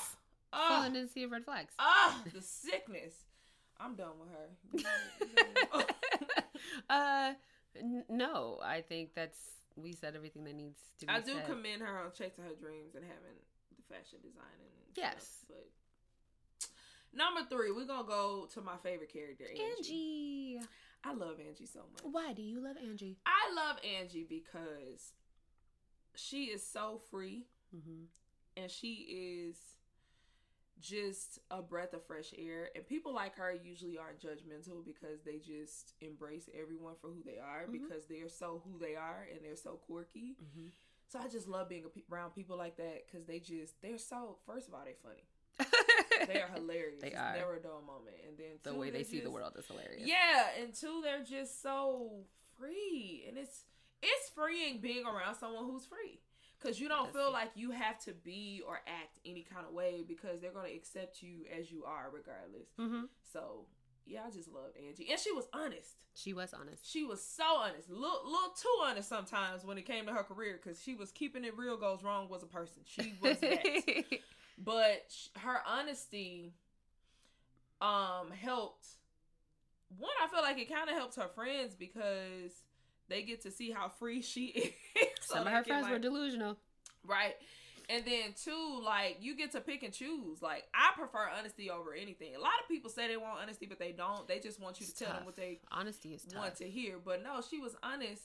ugh, Falling in the sea of red flags. Ah, *laughs* the sickness. I'm done with her. *laughs* *laughs* uh, n- no, I think that's we said everything that needs to be I do said. commend her on chasing her dreams and having the fashion design and stuff, Yes. but number three, we're gonna go to my favorite character, Angie. Angie. I love Angie so much. Why do you love Angie? I love Angie because she is so free Mm-hmm. and she is just a breath of fresh air. And people like her usually aren't judgmental because they just embrace everyone for who they are Mhm. because they're so who they are and they're so quirky. Mm-hmm. So I just love being around people like that because they just they're so. First of all, they're funny. *laughs* They are hilarious. They It's are. Never a dull moment. And then the way they see the world is hilarious. Yeah, and two, they're just so free, and it's it's freeing being around someone who's free because you don't feel like you have to be or act any kind of way because they're gonna accept you as you are regardless. Mm-hmm. So yeah, I just loved Angie, and she was honest. She was honest. She was so honest, little, little too honest sometimes when it came to her career because she was keeping it real. Goes wrong was a person. She was that *laughs* but sh- her honesty um helped one i feel like it kind of helped her friends because they get to see how free she *laughs* is So Some of her friends were delusional. right And then two, like you get to pick and choose. Like I prefer honesty over anything. A lot of people say they want honesty, but they don't. They just want you to It's tell them what they Honesty is tough. want to hear. But no, she was honest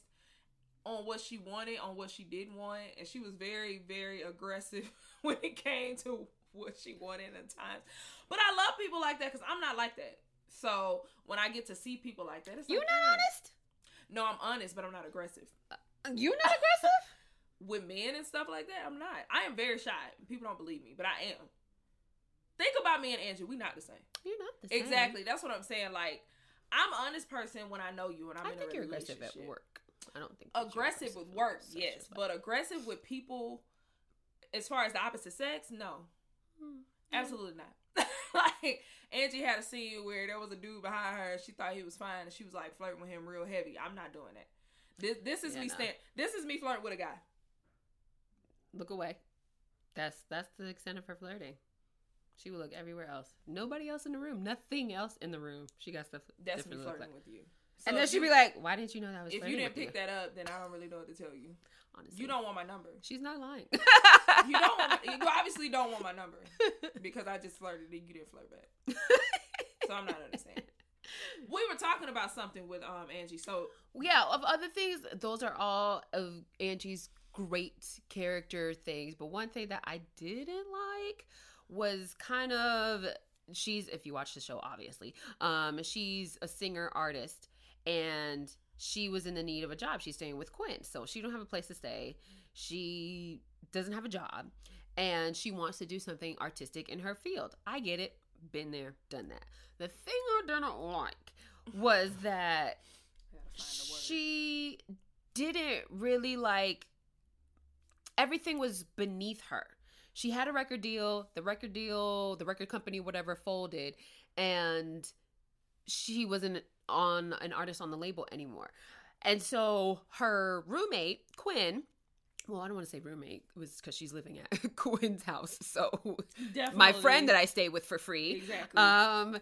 on what she wanted, on what she didn't want, and she was very, very aggressive *laughs* when it came to what she wanted at times. But I love people like that because I'm not like that. So when I get to see people like that, it's You like, not honest? No, I'm honest, but I'm not aggressive. You're not aggressive? *laughs* With men and stuff like that, I'm not. I am very shy. People don't believe me, but I am. Think about me and Angie. We not the same. You're not the same. Exactly. That's what I'm saying. Like, I'm an honest person when I know you and I'm I in think a you're aggressive at work. I don't think aggressive with work, yes, life. but aggressive with people, as far as the opposite sex, no, Hmm. absolutely not. *laughs* like Angie had a scene where there was a dude behind her, and she thought he was fine, and she was like flirting with him real heavy. I'm not doing that. This this is Yeah, me no. stand. This is me flirting with a guy. look away. That's that's the extent of her flirting. She would look everywhere else. Nobody else in the room. Nothing else in the room. She got stuff. That's me flirting like. with you. And then she'd be like, "Why didn't you know that was?" if you didn't pick that up, then I don't really know what to tell you. Honestly, You don't want my number. She's not lying. You *laughs* don't. Want, you obviously don't want my number because I just flirted and you didn't flirt back. *laughs* So I'm not understanding. We were talking about something with um Angie. So yeah, of other things, those are all of Angie's great character things. But one thing that I didn't like was kind of she's if you watch the show, obviously, um, she's a singer artist and she was in the need of a job. She's staying with Quinn, so she don't have a place to stay. She doesn't have a job, and she wants to do something artistic in her field. I get it. Been there, done that. The thing I didn't like was *sighs* that gotta find the word. she didn't really like everything was beneath her she had a record deal the record deal the record company whatever folded and she wasn't on an artist on the label anymore and so her roommate quinn well i don't want to say roommate it was because she's living at *laughs* quinn's house so Definitely. my friend that i stay with for free exactly. um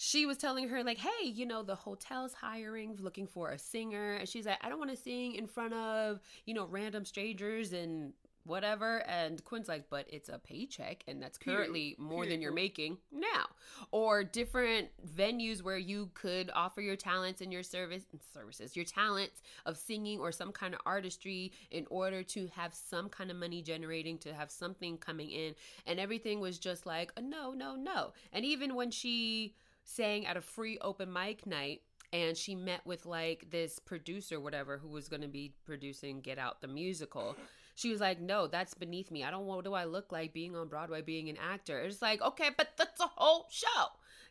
she was telling her like hey you know the hotel's hiring looking for a singer and she's like i don't want to sing in front of you know random strangers and whatever and quinn's like but it's a paycheck and that's currently more than you're making now. Or different venues where you could offer your talents and your service services your talents of singing or some kind of artistry in order to have some kind of money generating to have something coming in. And everything was just like uh, no no no. And even when she sang at a free open mic night and she met with like this producer whatever who was going to be producing get out the musical she was like no that's beneath me. I don't what do i look like being on broadway being an actor? It's like okay but that's a whole show.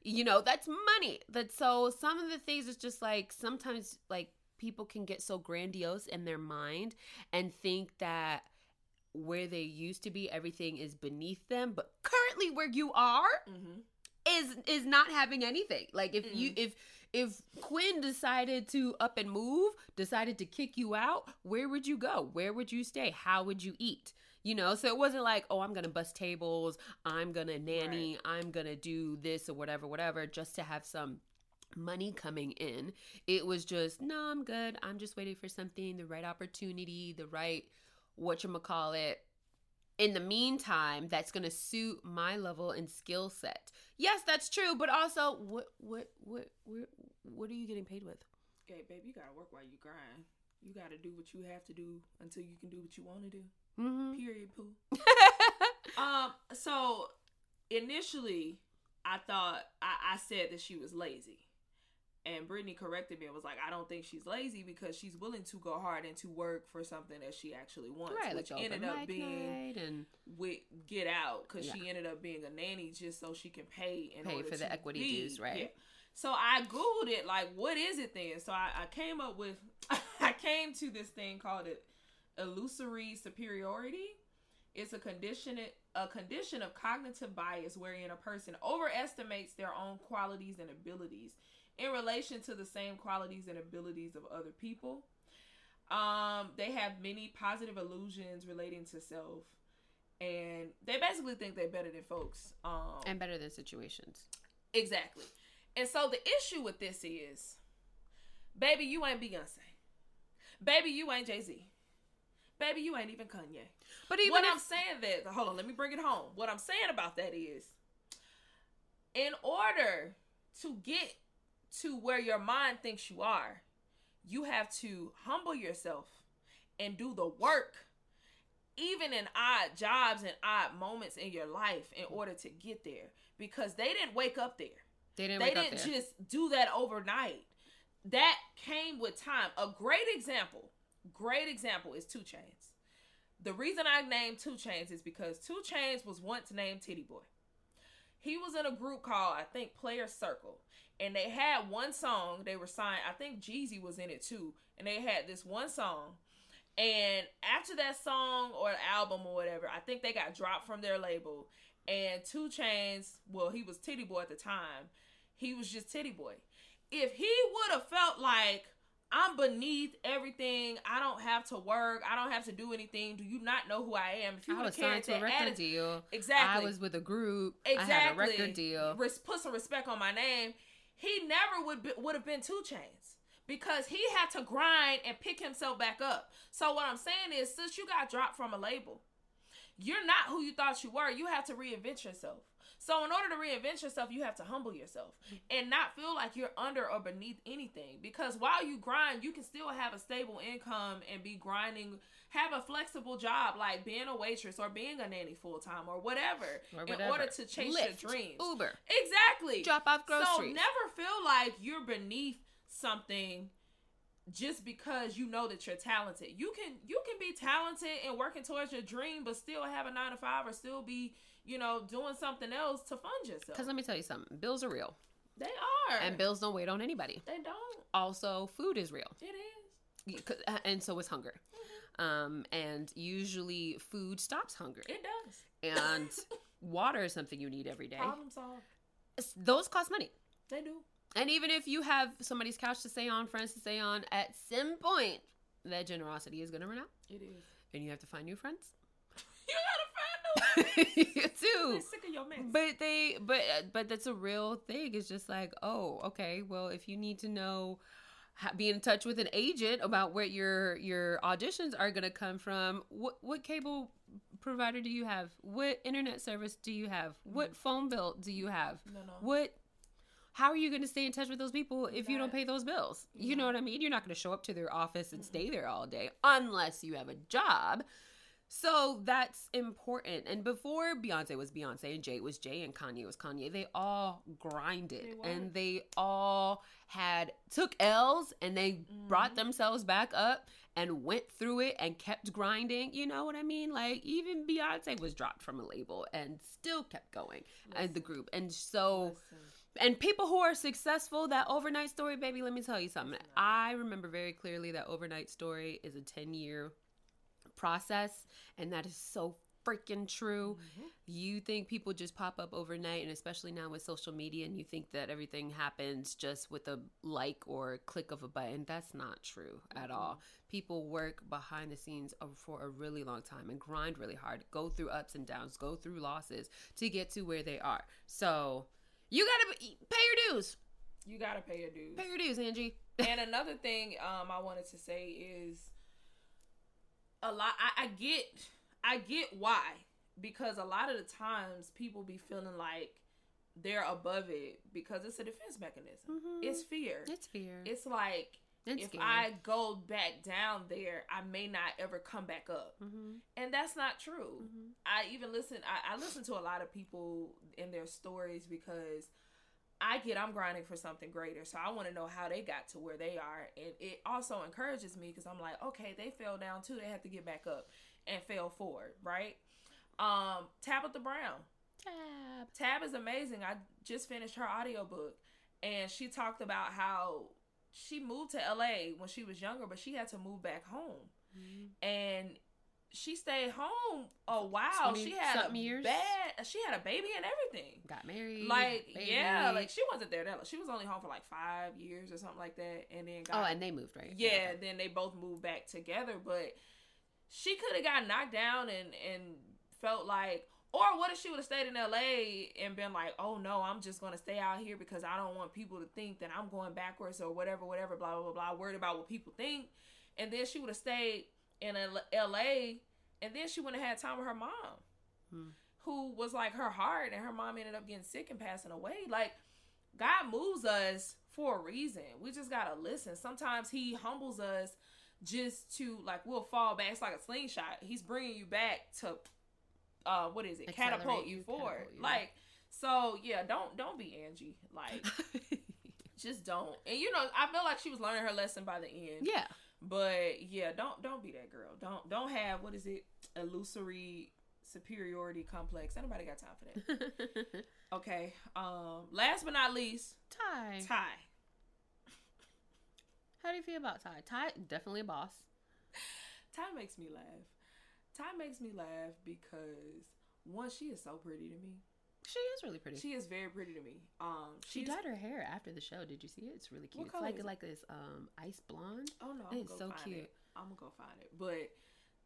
You know that's money. That so some of the things is just like sometimes like people can get so grandiose in their mind and think that where they used to be everything is beneath them but currently where you are Mhm. is is not having anything. Like if you if if Quinn decided to up and move, decided to kick you out, where would you go? Where would you stay? How would you eat? You know, so it wasn't like, oh, I'm gonna bust tables, I'm gonna nanny, I'm gonna do this or whatever, whatever, just to have some money coming in. It was just, no, I'm good. I'm just waiting for something, the right opportunity, the right what you call it. In the meantime, that's gonna suit my level and skill set. Yes, that's true, but also, what, what, what, what, what are you getting paid with? Hey, babe, you gotta work while you grind. You gotta do what you have to do until you can do what you want to do. Mm-hmm. Period. Pooh. *laughs* Um. So initially, I thought I, I said that she was lazy, and Brittany corrected me and was like, "I don't think she's lazy because she's willing to go hard and to work for something that she actually wants." right, which the ended up being and with Get Out because Yeah. she ended up being a nanny just so she can pay in Pay for the equity be- dues, right? yeah. So I googled it, like, what is it then? So I, I came up with, *laughs* I came to this thing called it illusory superiority. It's a condition, a condition of cognitive bias wherein a person overestimates their own qualities and abilities in relation to the same qualities and abilities of other people. Um, they have many positive illusions relating to self, and they basically think they're better than folks. Um, and better than situations. Exactly. And so the issue with this is, baby, you ain't Beyonce. Baby, you ain't Jay Z. baby, you ain't even Kanye. But even what if, I'm saying that hold on, let me bring it home. What I'm saying about that is in order to get to where your mind thinks you are, you have to humble yourself and do the work even in odd jobs and odd moments in your life in order to get there because they didn't wake up there. they didn't, They wake didn't there. just do that overnight. That came with time. A great example, great example is 2 Chainz. The reason I named 2 Chainz is because 2 Chainz was once named Tity Boi. He was in a group called I think Playaz Circle, and they had one song. They were signed. I think Jeezy was in it too, and they had this one song. And after that song or album or whatever, I think they got dropped from their label. And 2 Chainz, well, he was Tity Boi at the time. He was just Tity Boi. If he would have felt like I'm beneath everything, I don't have to work, I don't have to do anything. Do you not know who I am? If you I would was signed to a record deal. exactly. I was with a group. exactly. I had a record deal. Res- put some respect on my name. He never would be, would have been 2 Chainz because he had to grind and pick himself back up. So what I'm saying is, since you got dropped from a label, you're not who you thought you were. You have to reinvent yourself. So in order to reinvent yourself, you have to humble yourself and not feel like you're under or beneath anything. Because while you grind, you can still have a stable income and be grinding, have a flexible job like being a waitress or being a nanny full time or whatever, Or in order to chase Lyft, your dreams. Uber. Exactly. Drop off So never feel like you're beneath something just because you know that you're talented. You can you can be talented and working towards your dream, but still have a nine to five or still be you know doing something else to fund yourself. Because let me tell you something. Bills are real, they are, and bills don't wait on anybody. they don't. Also, food is real, It is. And so is hunger. Um, and usually, food stops hunger, It does. and *laughs* water is something you need every day. Problem solved. Those cost money. They do. And even if you have somebody's couch to stay on, friends to stay on, at some point, that generosity is going to run out, It is. and you have to find new friends. *laughs* You gotta find you *laughs* too. They're sick of your mess. But they, but but that's a real thing. It's just like, oh, okay. Well, if you need to know, be in touch with an agent about where your your auditions are going to come from. What what cable provider do you have? What internet service do you have? What mm. phone bill do you have? No, no. What? How are you going to stay in touch with those people if you don't pay those bills? You know what I mean? You're not going to show up to their office and stay there all day unless you have a job. So that's important. And before Beyonce was Beyonce and Jay was Jay and Kanye was Kanye, they all grinded They and they all had took L's and they brought Mm-hmm. themselves back up and went through it and kept grinding. You know what I mean? Like even Beyonce was dropped from a label and still kept going as the group. And so and people who are successful, that overnight story, baby, let me tell you something. I remember very clearly that overnight story is a 10 year process, and that is so freaking true. You think people just pop up overnight, and especially now with social media, and you think that everything happens just with a like or click of a button. That's not true at all. People work behind the scenes for a really long time and grind really hard, go through ups and downs, go through losses to get to where they are. So you gotta pay your dues. You gotta pay your dues. Pay your dues, Angie. and another thing um I wanted to say is a lot I, I get I get why because a lot of the times people be feeling like they're above it because it's a defense mechanism. It's fear. It's fear. It's like It's if scary. I go back down there, I may not ever come back up, Mm-hmm. and that's not true. I even listen. I, I listen to a lot of people in their stories because I get I'm grinding for something greater, so I want to know how they got to where they are, and it also encourages me because I'm like, okay, they fell down too. They have to get back up and fail forward, right? Um, Tabitha Brown. Tab. Tab is amazing. I just finished her audiobook and she talked about how she moved to LA when she was younger, but she had to move back home. And she stayed home a while. She had a years? bad she had a baby and everything. Got married. Like baby. yeah, like she wasn't there that long. She was only home for like five years or something like that, and then got Oh, and they moved, right? yeah, then they both moved back together. But she could have got knocked down and and felt like, or what if she would have stayed in L.A. and been like, oh no, I'm just gonna stay out here because I don't want people to think that I'm going backwards or whatever, whatever, blah blah blah blah. Worried about what people think, and then she would have stayed in L.A. and then she wouldn't have had time with her mom, Hmm. who was like her heart, and her mom ended up getting sick and passing away. Like God moves us for a reason. We just gotta listen. Sometimes He humbles us just to like we'll fall back. It's like a slingshot. He's bringing you back to uh what is it? Accelerate Catapult you, you forward. catapult you. Like so yeah. Don't don't be Angie. Like *laughs* just don't. And you know I feel like she was learning her lesson by the end. yeah. But yeah, don't don't be that girl. Don't don't have what is it? Illusory superiority complex. Anybody got time for that? *laughs* Okay. Um. Last but not least, Tye. Tye. How do you feel about Tye? Tye definitely a boss. Tye makes me laugh. Tye makes me laugh because one, she is so pretty to me. She is really pretty. She is very pretty to me. Um. She dyed her hair after the show. Did you see it? It's really cute. What It's like it? like this um ice blonde. Oh no, I'm It's so cute. it. I'm gonna go find it. But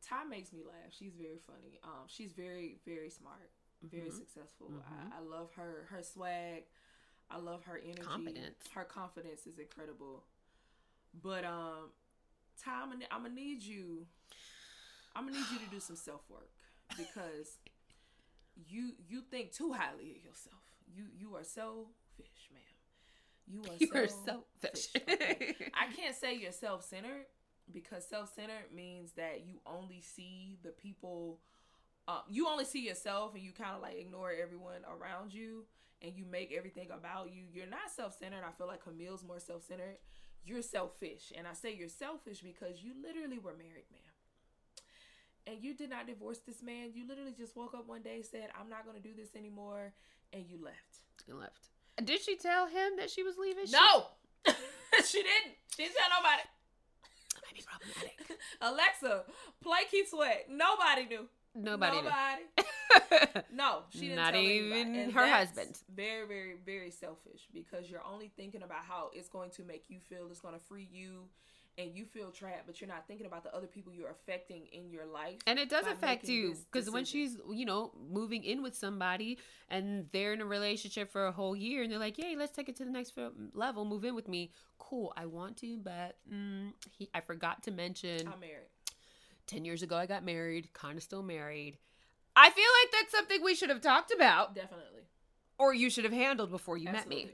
Tye makes me laugh. She's very funny. Um, she's very very smart, very Mhm. successful. Mhm. I, I love her her swag. I love her energy. Confidence. Her confidence is incredible. But um, Tye, I'm gonna, I'm gonna need you. I'm gonna need you to do some self work *sighs* because you you think too highly of yourself. You you are selfish, ma'am. You are *laughs* You so are selfish. okay? *laughs* I can't say you're self centered because self centered means that you only see the people, uh, you only see yourself and you kind of like ignore everyone around you and you make everything about you. You're not self centered. I feel like Camille's more self centered. You're selfish. And I say you're selfish because you literally were married, ma'am. And you did not divorce this man. You literally just woke up one day, said, I'm not going to do this anymore, and you left. and left. Did she tell him that she was leaving? No! *laughs* she didn't. She didn't tell nobody. that might be problematic. *laughs* Alexa, play Keith Sweat. Nobody knew. Nobody. knew. Nobody. *laughs* No, she didn't Not tell even her husband. Very, very, very selfish because you're only thinking about how it's going to make you feel. It's going to free you, and you feel trapped, but you're not thinking about the other people you're affecting in your life. And it does affect you because when she's, you know, moving in with somebody and they're in a relationship for a whole year and they're like, "Yay, let's take it to the next level. Move in with me." Cool, I want to, but mm, he, I forgot to mention. I'm married. 10 years ago, I got married, kind of still married. I feel like that's something we should have talked about Definitely. or you should have handled before you met me.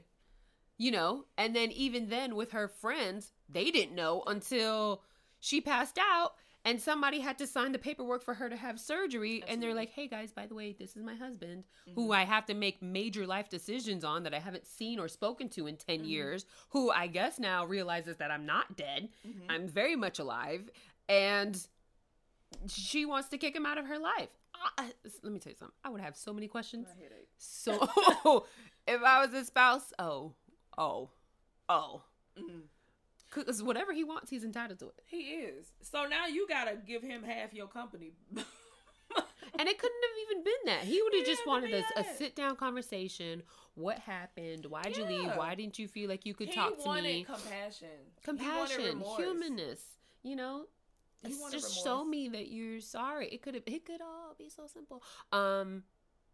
You know? And then even then with her friends, they didn't know until she passed out and somebody had to sign the paperwork for her to have surgery and they're like, "Hey guys, by the way, this is my husband Mm-hmm. who I have to make major life decisions on that I haven't seen or spoken to in 10 Mm-hmm. years, who I guess now realizes that I'm not dead. Mhm. I'm very much alive and she wants to kick him out of her life. I, let me tell you something. I would have so many questions. So *laughs* if I was a spouse, oh, oh, oh. Because whatever he wants, he's entitled to it. He is. So now you gotta give him half your company. *laughs* And it couldn't have even been that. He would have just wanted a, a sit down conversation. What happened? Why'd you leave? Why didn't you feel like you could he talk to me? compassion. Compassion, remorse. humanness. You know, He It's wanted just show me that you're sorry. It could have. It could all be so simple. Um,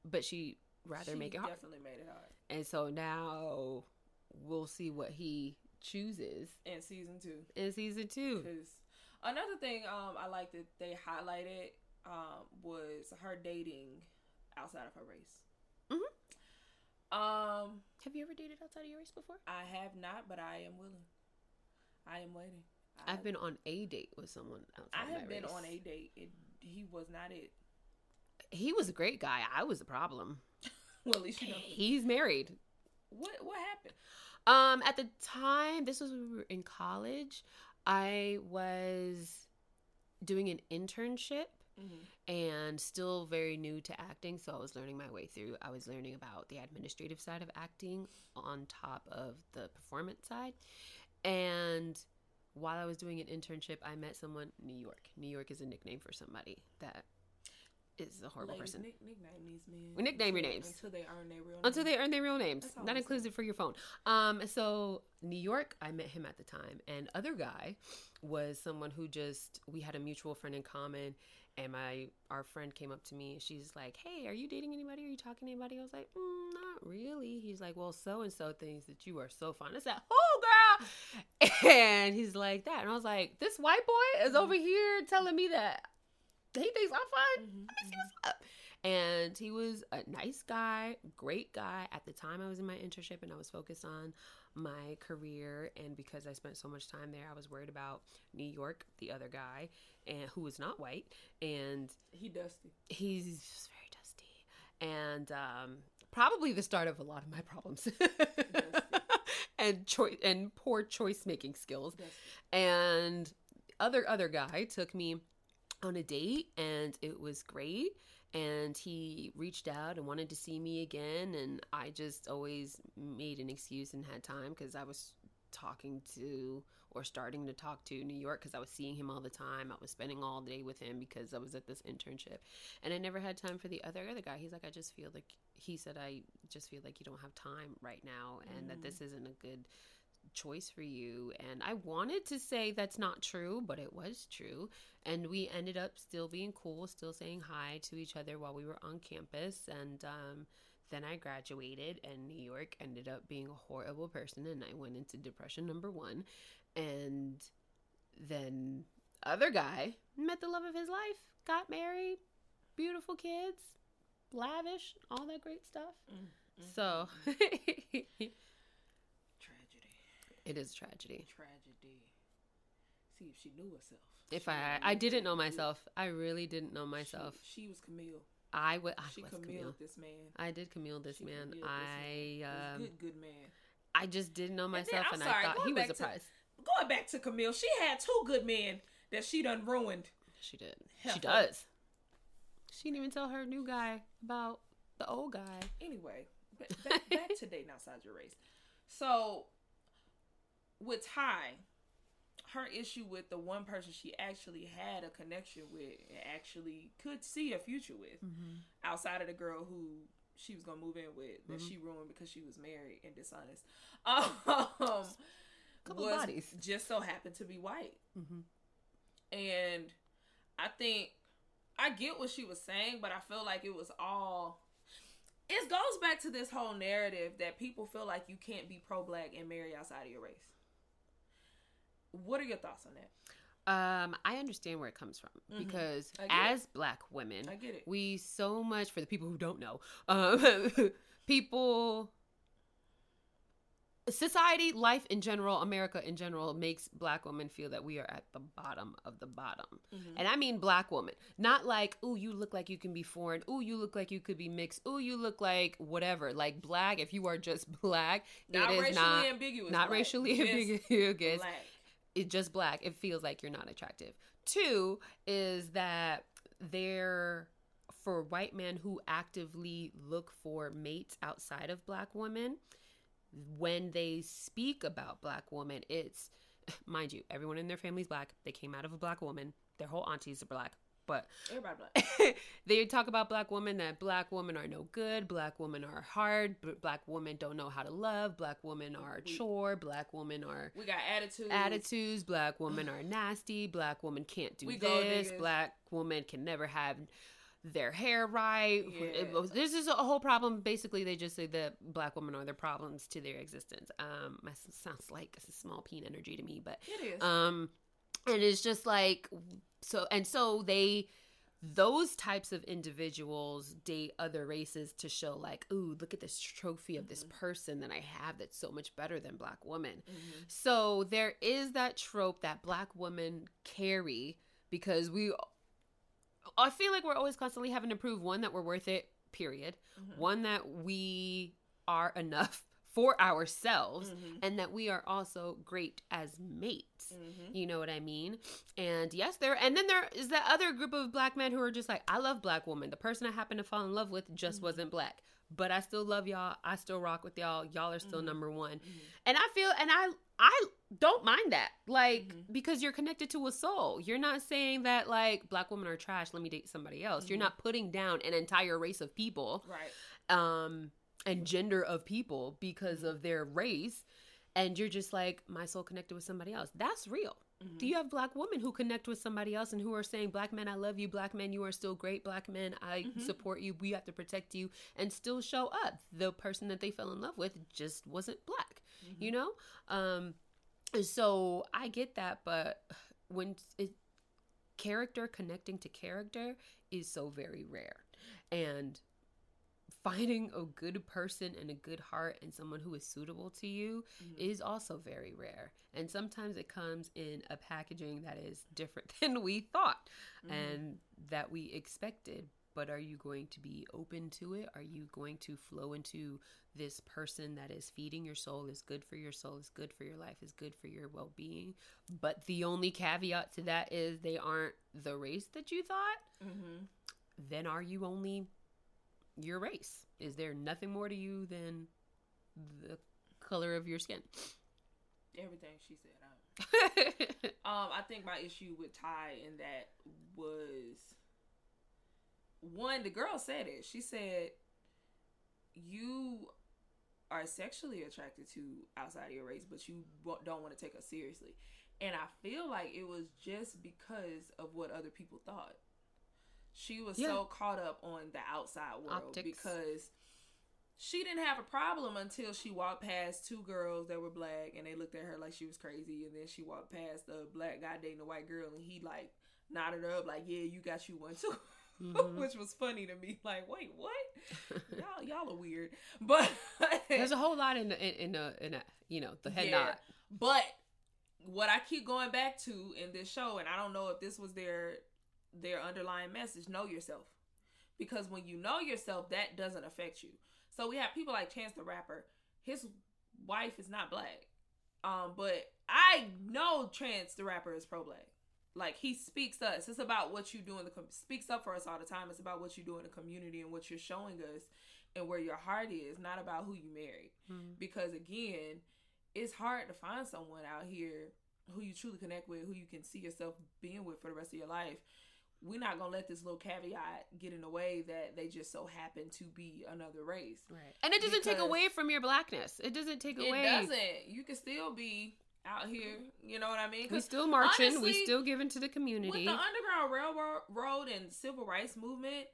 but she rather She make it hard. Definitely made it hard. And so now we'll see what he chooses In season two. in season two. Because another thing um I like that they highlighted um was her dating outside of her race. Mhm. Um, Have you ever dated outside of your race before? I have not, but I am willing. I am waiting. I, I've been on a date with someone outside. I my have been race. on a date. It, he was not it. He was a great guy. I was a problem. *laughs* Well, at least you know He's married. what what happened. Um, at the time, this was when we were in college. I was doing an internship Mm-hmm. and still very new to acting, so I was learning my way through. I was learning about the administrative side of acting on top of the performance side. And while I was doing an internship, I met someone New York. New York is a nickname for somebody that is a horrible person. Nick, nickname these men. We nickname your names. until they earn their real. until they earn their real names. That includes it for your phone. Um, so New York, I met him at the time, and other guy was someone who just we had a mutual friend in common, and my our friend came up to me. and She's like, "Hey, are you dating anybody? Are you talking to anybody?" I was like, mm, "Not really." He's like, "Well, so and so thinks that you are so fine." I said, "Oh, girl," *laughs* And he's like that. And I was like, this white boy is over here telling me that he thinks I'm fine. Let me see what's up. And he was a nice guy, great guy. At the time, I was in my internship and I was focused on my career. And because I spent so much time there, I was worried about New York, the other guy, and who was not white. And He dusty. he's very dusty and um, probably the start of a lot of my problems *laughs* and choice and poor choice making skills and other other guy took me on a date and it was great and he reached out and wanted to see me again and i just always made an excuse and had time because i was talking to or starting to talk to New York because I was seeing him all the time. I was spending all day with him because I was at this internship. And I never had time for the other other guy. He's like, I just feel like he said I just feel like you don't have time right now and that this mm. isn't a good choice for you. And I wanted to say that's not true, but it was true. And we ended up still being cool, still saying hi to each other while we were on campus. And um, then I graduated, and New York ended up being a horrible person, and I went into depression number one. And then other guy met the love of his life, got married, beautiful kids, lavish, all that great stuff. Mm, mm, so Tragedy. Mm. *laughs* it is tragedy. Tragedy. See if she knew herself. If She I I didn't know myself, I really didn't know myself. She, she was Camille. I would. She was Camille Camille. this man. I did Camille this She man. Camille this I man. um, good, good man. I just didn't know myself, I'm and, sorry, I thought he was a prize. Going back to Camille, she had two good men that she done ruined. She did. Hell. She does. She didn't even tell her new guy about the old guy. Anyway, back, back to dating outside your race. So, with Tye, her issue with the one person she actually had a connection with and actually could see a future with, outside of the girl who she was gonna move in with that she ruined because she was married and dishonest. *laughs* Um, Couple was bodies. just so happened to be white, Mhm. and I think I get what she was saying, but I feel like it was all. It goes back to this whole narrative that people feel like you can't be pro black and marry outside of your race. What are your thoughts on that? Um, I understand where it comes from because Mm-hmm. I get it. as black women, I get it. we so much for the people who don't know. Um, *laughs* people, society, life in general, America in general makes black women feel that we are at the bottom of the bottom, Mm-hmm. and I mean black woman, not like oh you look like you can be foreign, oh you look like you could be mixed, oh you look like whatever, like black. If you are just *laughs* black, Not it is racially not ambiguous. not black. racially ambiguous It's just black, it feels like you're not attractive. Two is that they're for white men who actively look for mates outside of black women, when they speak about black women, it's mind you, everyone in their family's black. They came out of a black woman. Their whole aunties are black. But Everybody black. they talk about black women that black women are no good, black women are hard, black women don't know how to love, black women are a chore, black women are We got attitude. attitudes black women are nasty black women can't do We this black women can never have their hair right Yeah. This is a whole problem basically they just say that black women are their problems to their existence um my s- sounds like a small peen energy to me but It is. um and it's just like so and so they those types of individuals date other races to show like ooh look at this trophy of this mm-hmm. person that i have that's so much better than black women. Mm-hmm. So there is that trope that black women carry because we i feel like we're always constantly having to prove one that we're worth it period. Mm-hmm. One that we are enough for ourselves mm-hmm. and that we are also great as mates. Mm-hmm. You know what i mean? And yes there and then there is that other group of black men who are just like i love black women. The person i happen to fall in love with just mm-hmm. wasn't black but i still love y'all. I still rock with y'all. Y'all are still number one. And i feel and i i don't mind that like because you're connected to a soul. You're not saying that like black women are trash. Let me date somebody else. You're not putting down an entire race of people. Right. um and gender of people because of their race and you're just like my soul connected with somebody else. That's real. Mm-hmm. Do you have black women who connect with somebody else and who are saying black men i love you. Black men you are still great. Black men i mm-hmm. support you. We have to protect you and still show up. The person that they fell in love with just wasn't black mm-hmm. you know? Um So I get that, but when it, character connecting to character is so very rare. And finding a good person and a good heart and someone who is suitable to you mm-hmm. is also very rare. And sometimes it comes in a packaging that is different *laughs* than we thought mm-hmm. and that we expected. But are you going to be open to it? Are you going to flow into this person that is feeding your soul, is good for your soul, is good for your life, is good for your well being? But the only caveat to that is they aren't the race that you thought. Mm-hmm. Then are you only your race? Is there nothing more to you than the color of your skin? Everything she said. *laughs* um, I think my issue with Tye in that was one. The girl said it. She said, "You are sexually attracted to outside of your race, but you don't want to take us seriously." And I feel like it was just because of what other people thought. She was yeah. so caught up on the outside world Optics. because she didn't have a problem until she walked past two girls that were black and they looked at her like she was crazy. And then she walked past a black guy dating a white girl and he like nodded her up like yeah you got you one too. Mm-hmm. *laughs* which was funny to me. Like wait what? *laughs* Y'all y'all are weird. *laughs* But there's a whole lot in the, in, in the in a you know the head yeah, nod. But what I keep going back to in this show and I don't know if this was their their underlying message know yourself. Because when you know yourself that doesn't affect you. So we have people like chance the rapper. His wife is not black. Um but i know chance the rapper is pro-black. Like he speaks us. It's about what you do in the com- speaks up for us all the time. It's about what you do in the community and what you're showing us and where your heart is not about who you marry. Mm-hmm. because again it's hard to find someone out here who you truly connect with who you can see yourself being with for the rest of your life we're not gonna let this little caveat get in the way that they just so happen to be another race. Right. And it doesn't take away from your blackness. It doesn't take away. It doesn't. You can still be out here. You know what I mean? We still marching. Honestly, we still giving to the community. With the Underground Railroad and Civil Rights Movement,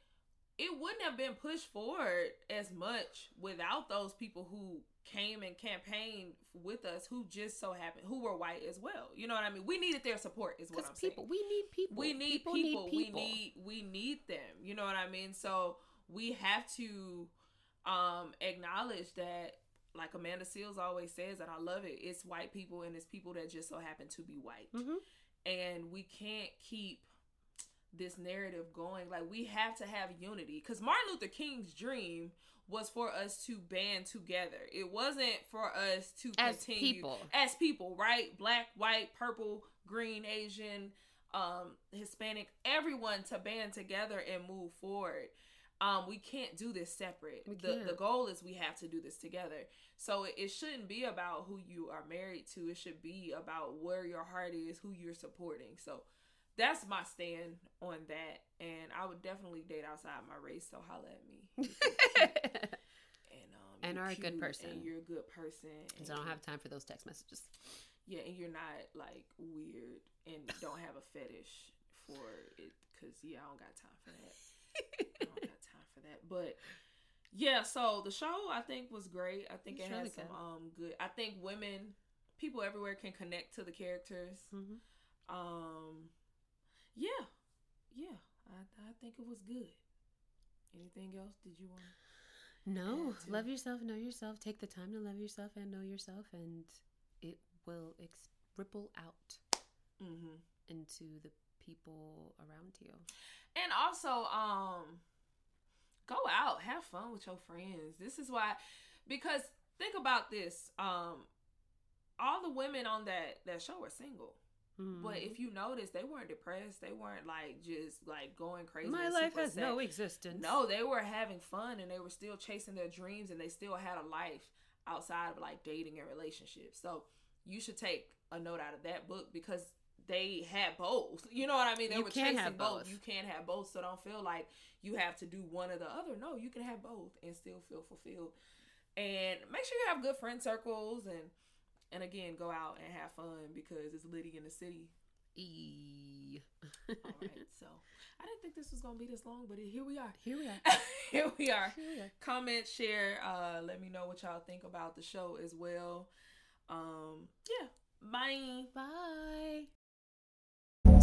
it wouldn't have been pushed forward as much without those people who came and campaigned with us who just so happened who were white as well. You know what I mean? We needed their support is what I'm people, saying. We need people. We need people, people. Need people. We need we need them. You know what I mean? So we have to um acknowledge that like Amanda Seales always says, and I love it, it's white people and it's people that just so happen to be white. Mm-hmm. And we can't keep this narrative going. Like we have to have unity. Because Martin Luther King's dream was for us to band together. It wasn't for us to as continue people. as people, right? Black, white, purple, green, Asian, um, Hispanic, everyone to band together and move forward. Um, we can't do this separate. The the goal is we have to do this together. So it, it shouldn't be about who you are married to. It should be about where your heart is, who you're supporting. So that's my stand on that. And I would definitely date outside my race. So holla at me. *laughs* and um, and are a good person. And you're a good person. Because I don't have time for those text messages. Yeah, and you're not like weird and don't have a fetish for it. Because yeah, I don't got time for that. I don't got time for that. But yeah, so the show I think was great. I think it's it really had some um good. I think women, people everywhere can connect to the characters. Mm-hmm. Um, yeah, yeah, I I think it was good. Anything else? Did you want? No, love yourself, know yourself. Take the time to love yourself and know yourself, and it will ex- ripple out mm-hmm. into the people around you. And also, um, go out, have fun with your friends. This is why, because think about this. Um, all the women on that that show are single. Mm-hmm. But if you notice, they weren't depressed. They weren't like just like going crazy. My life has sad. no existence. No, they were having fun and they were still chasing their dreams and they still had a life outside of like dating and relationships. So you should take a note out of that book because they had both. *laughs* You know what I mean? They you were chasing both. both. You can't have both. So don't feel like you have to do one or the other. No, you can have both and still feel fulfilled. And make sure you have good friend circles and and again, go out and have fun because it's litty in the city. E. All right, so I didn't think this was gonna be this long, but here we are. Here we are. *laughs* here we are. Here we are. Comment, share. Uh, let me know what y'all think about the show as well. Um, yeah, Bye. Bye.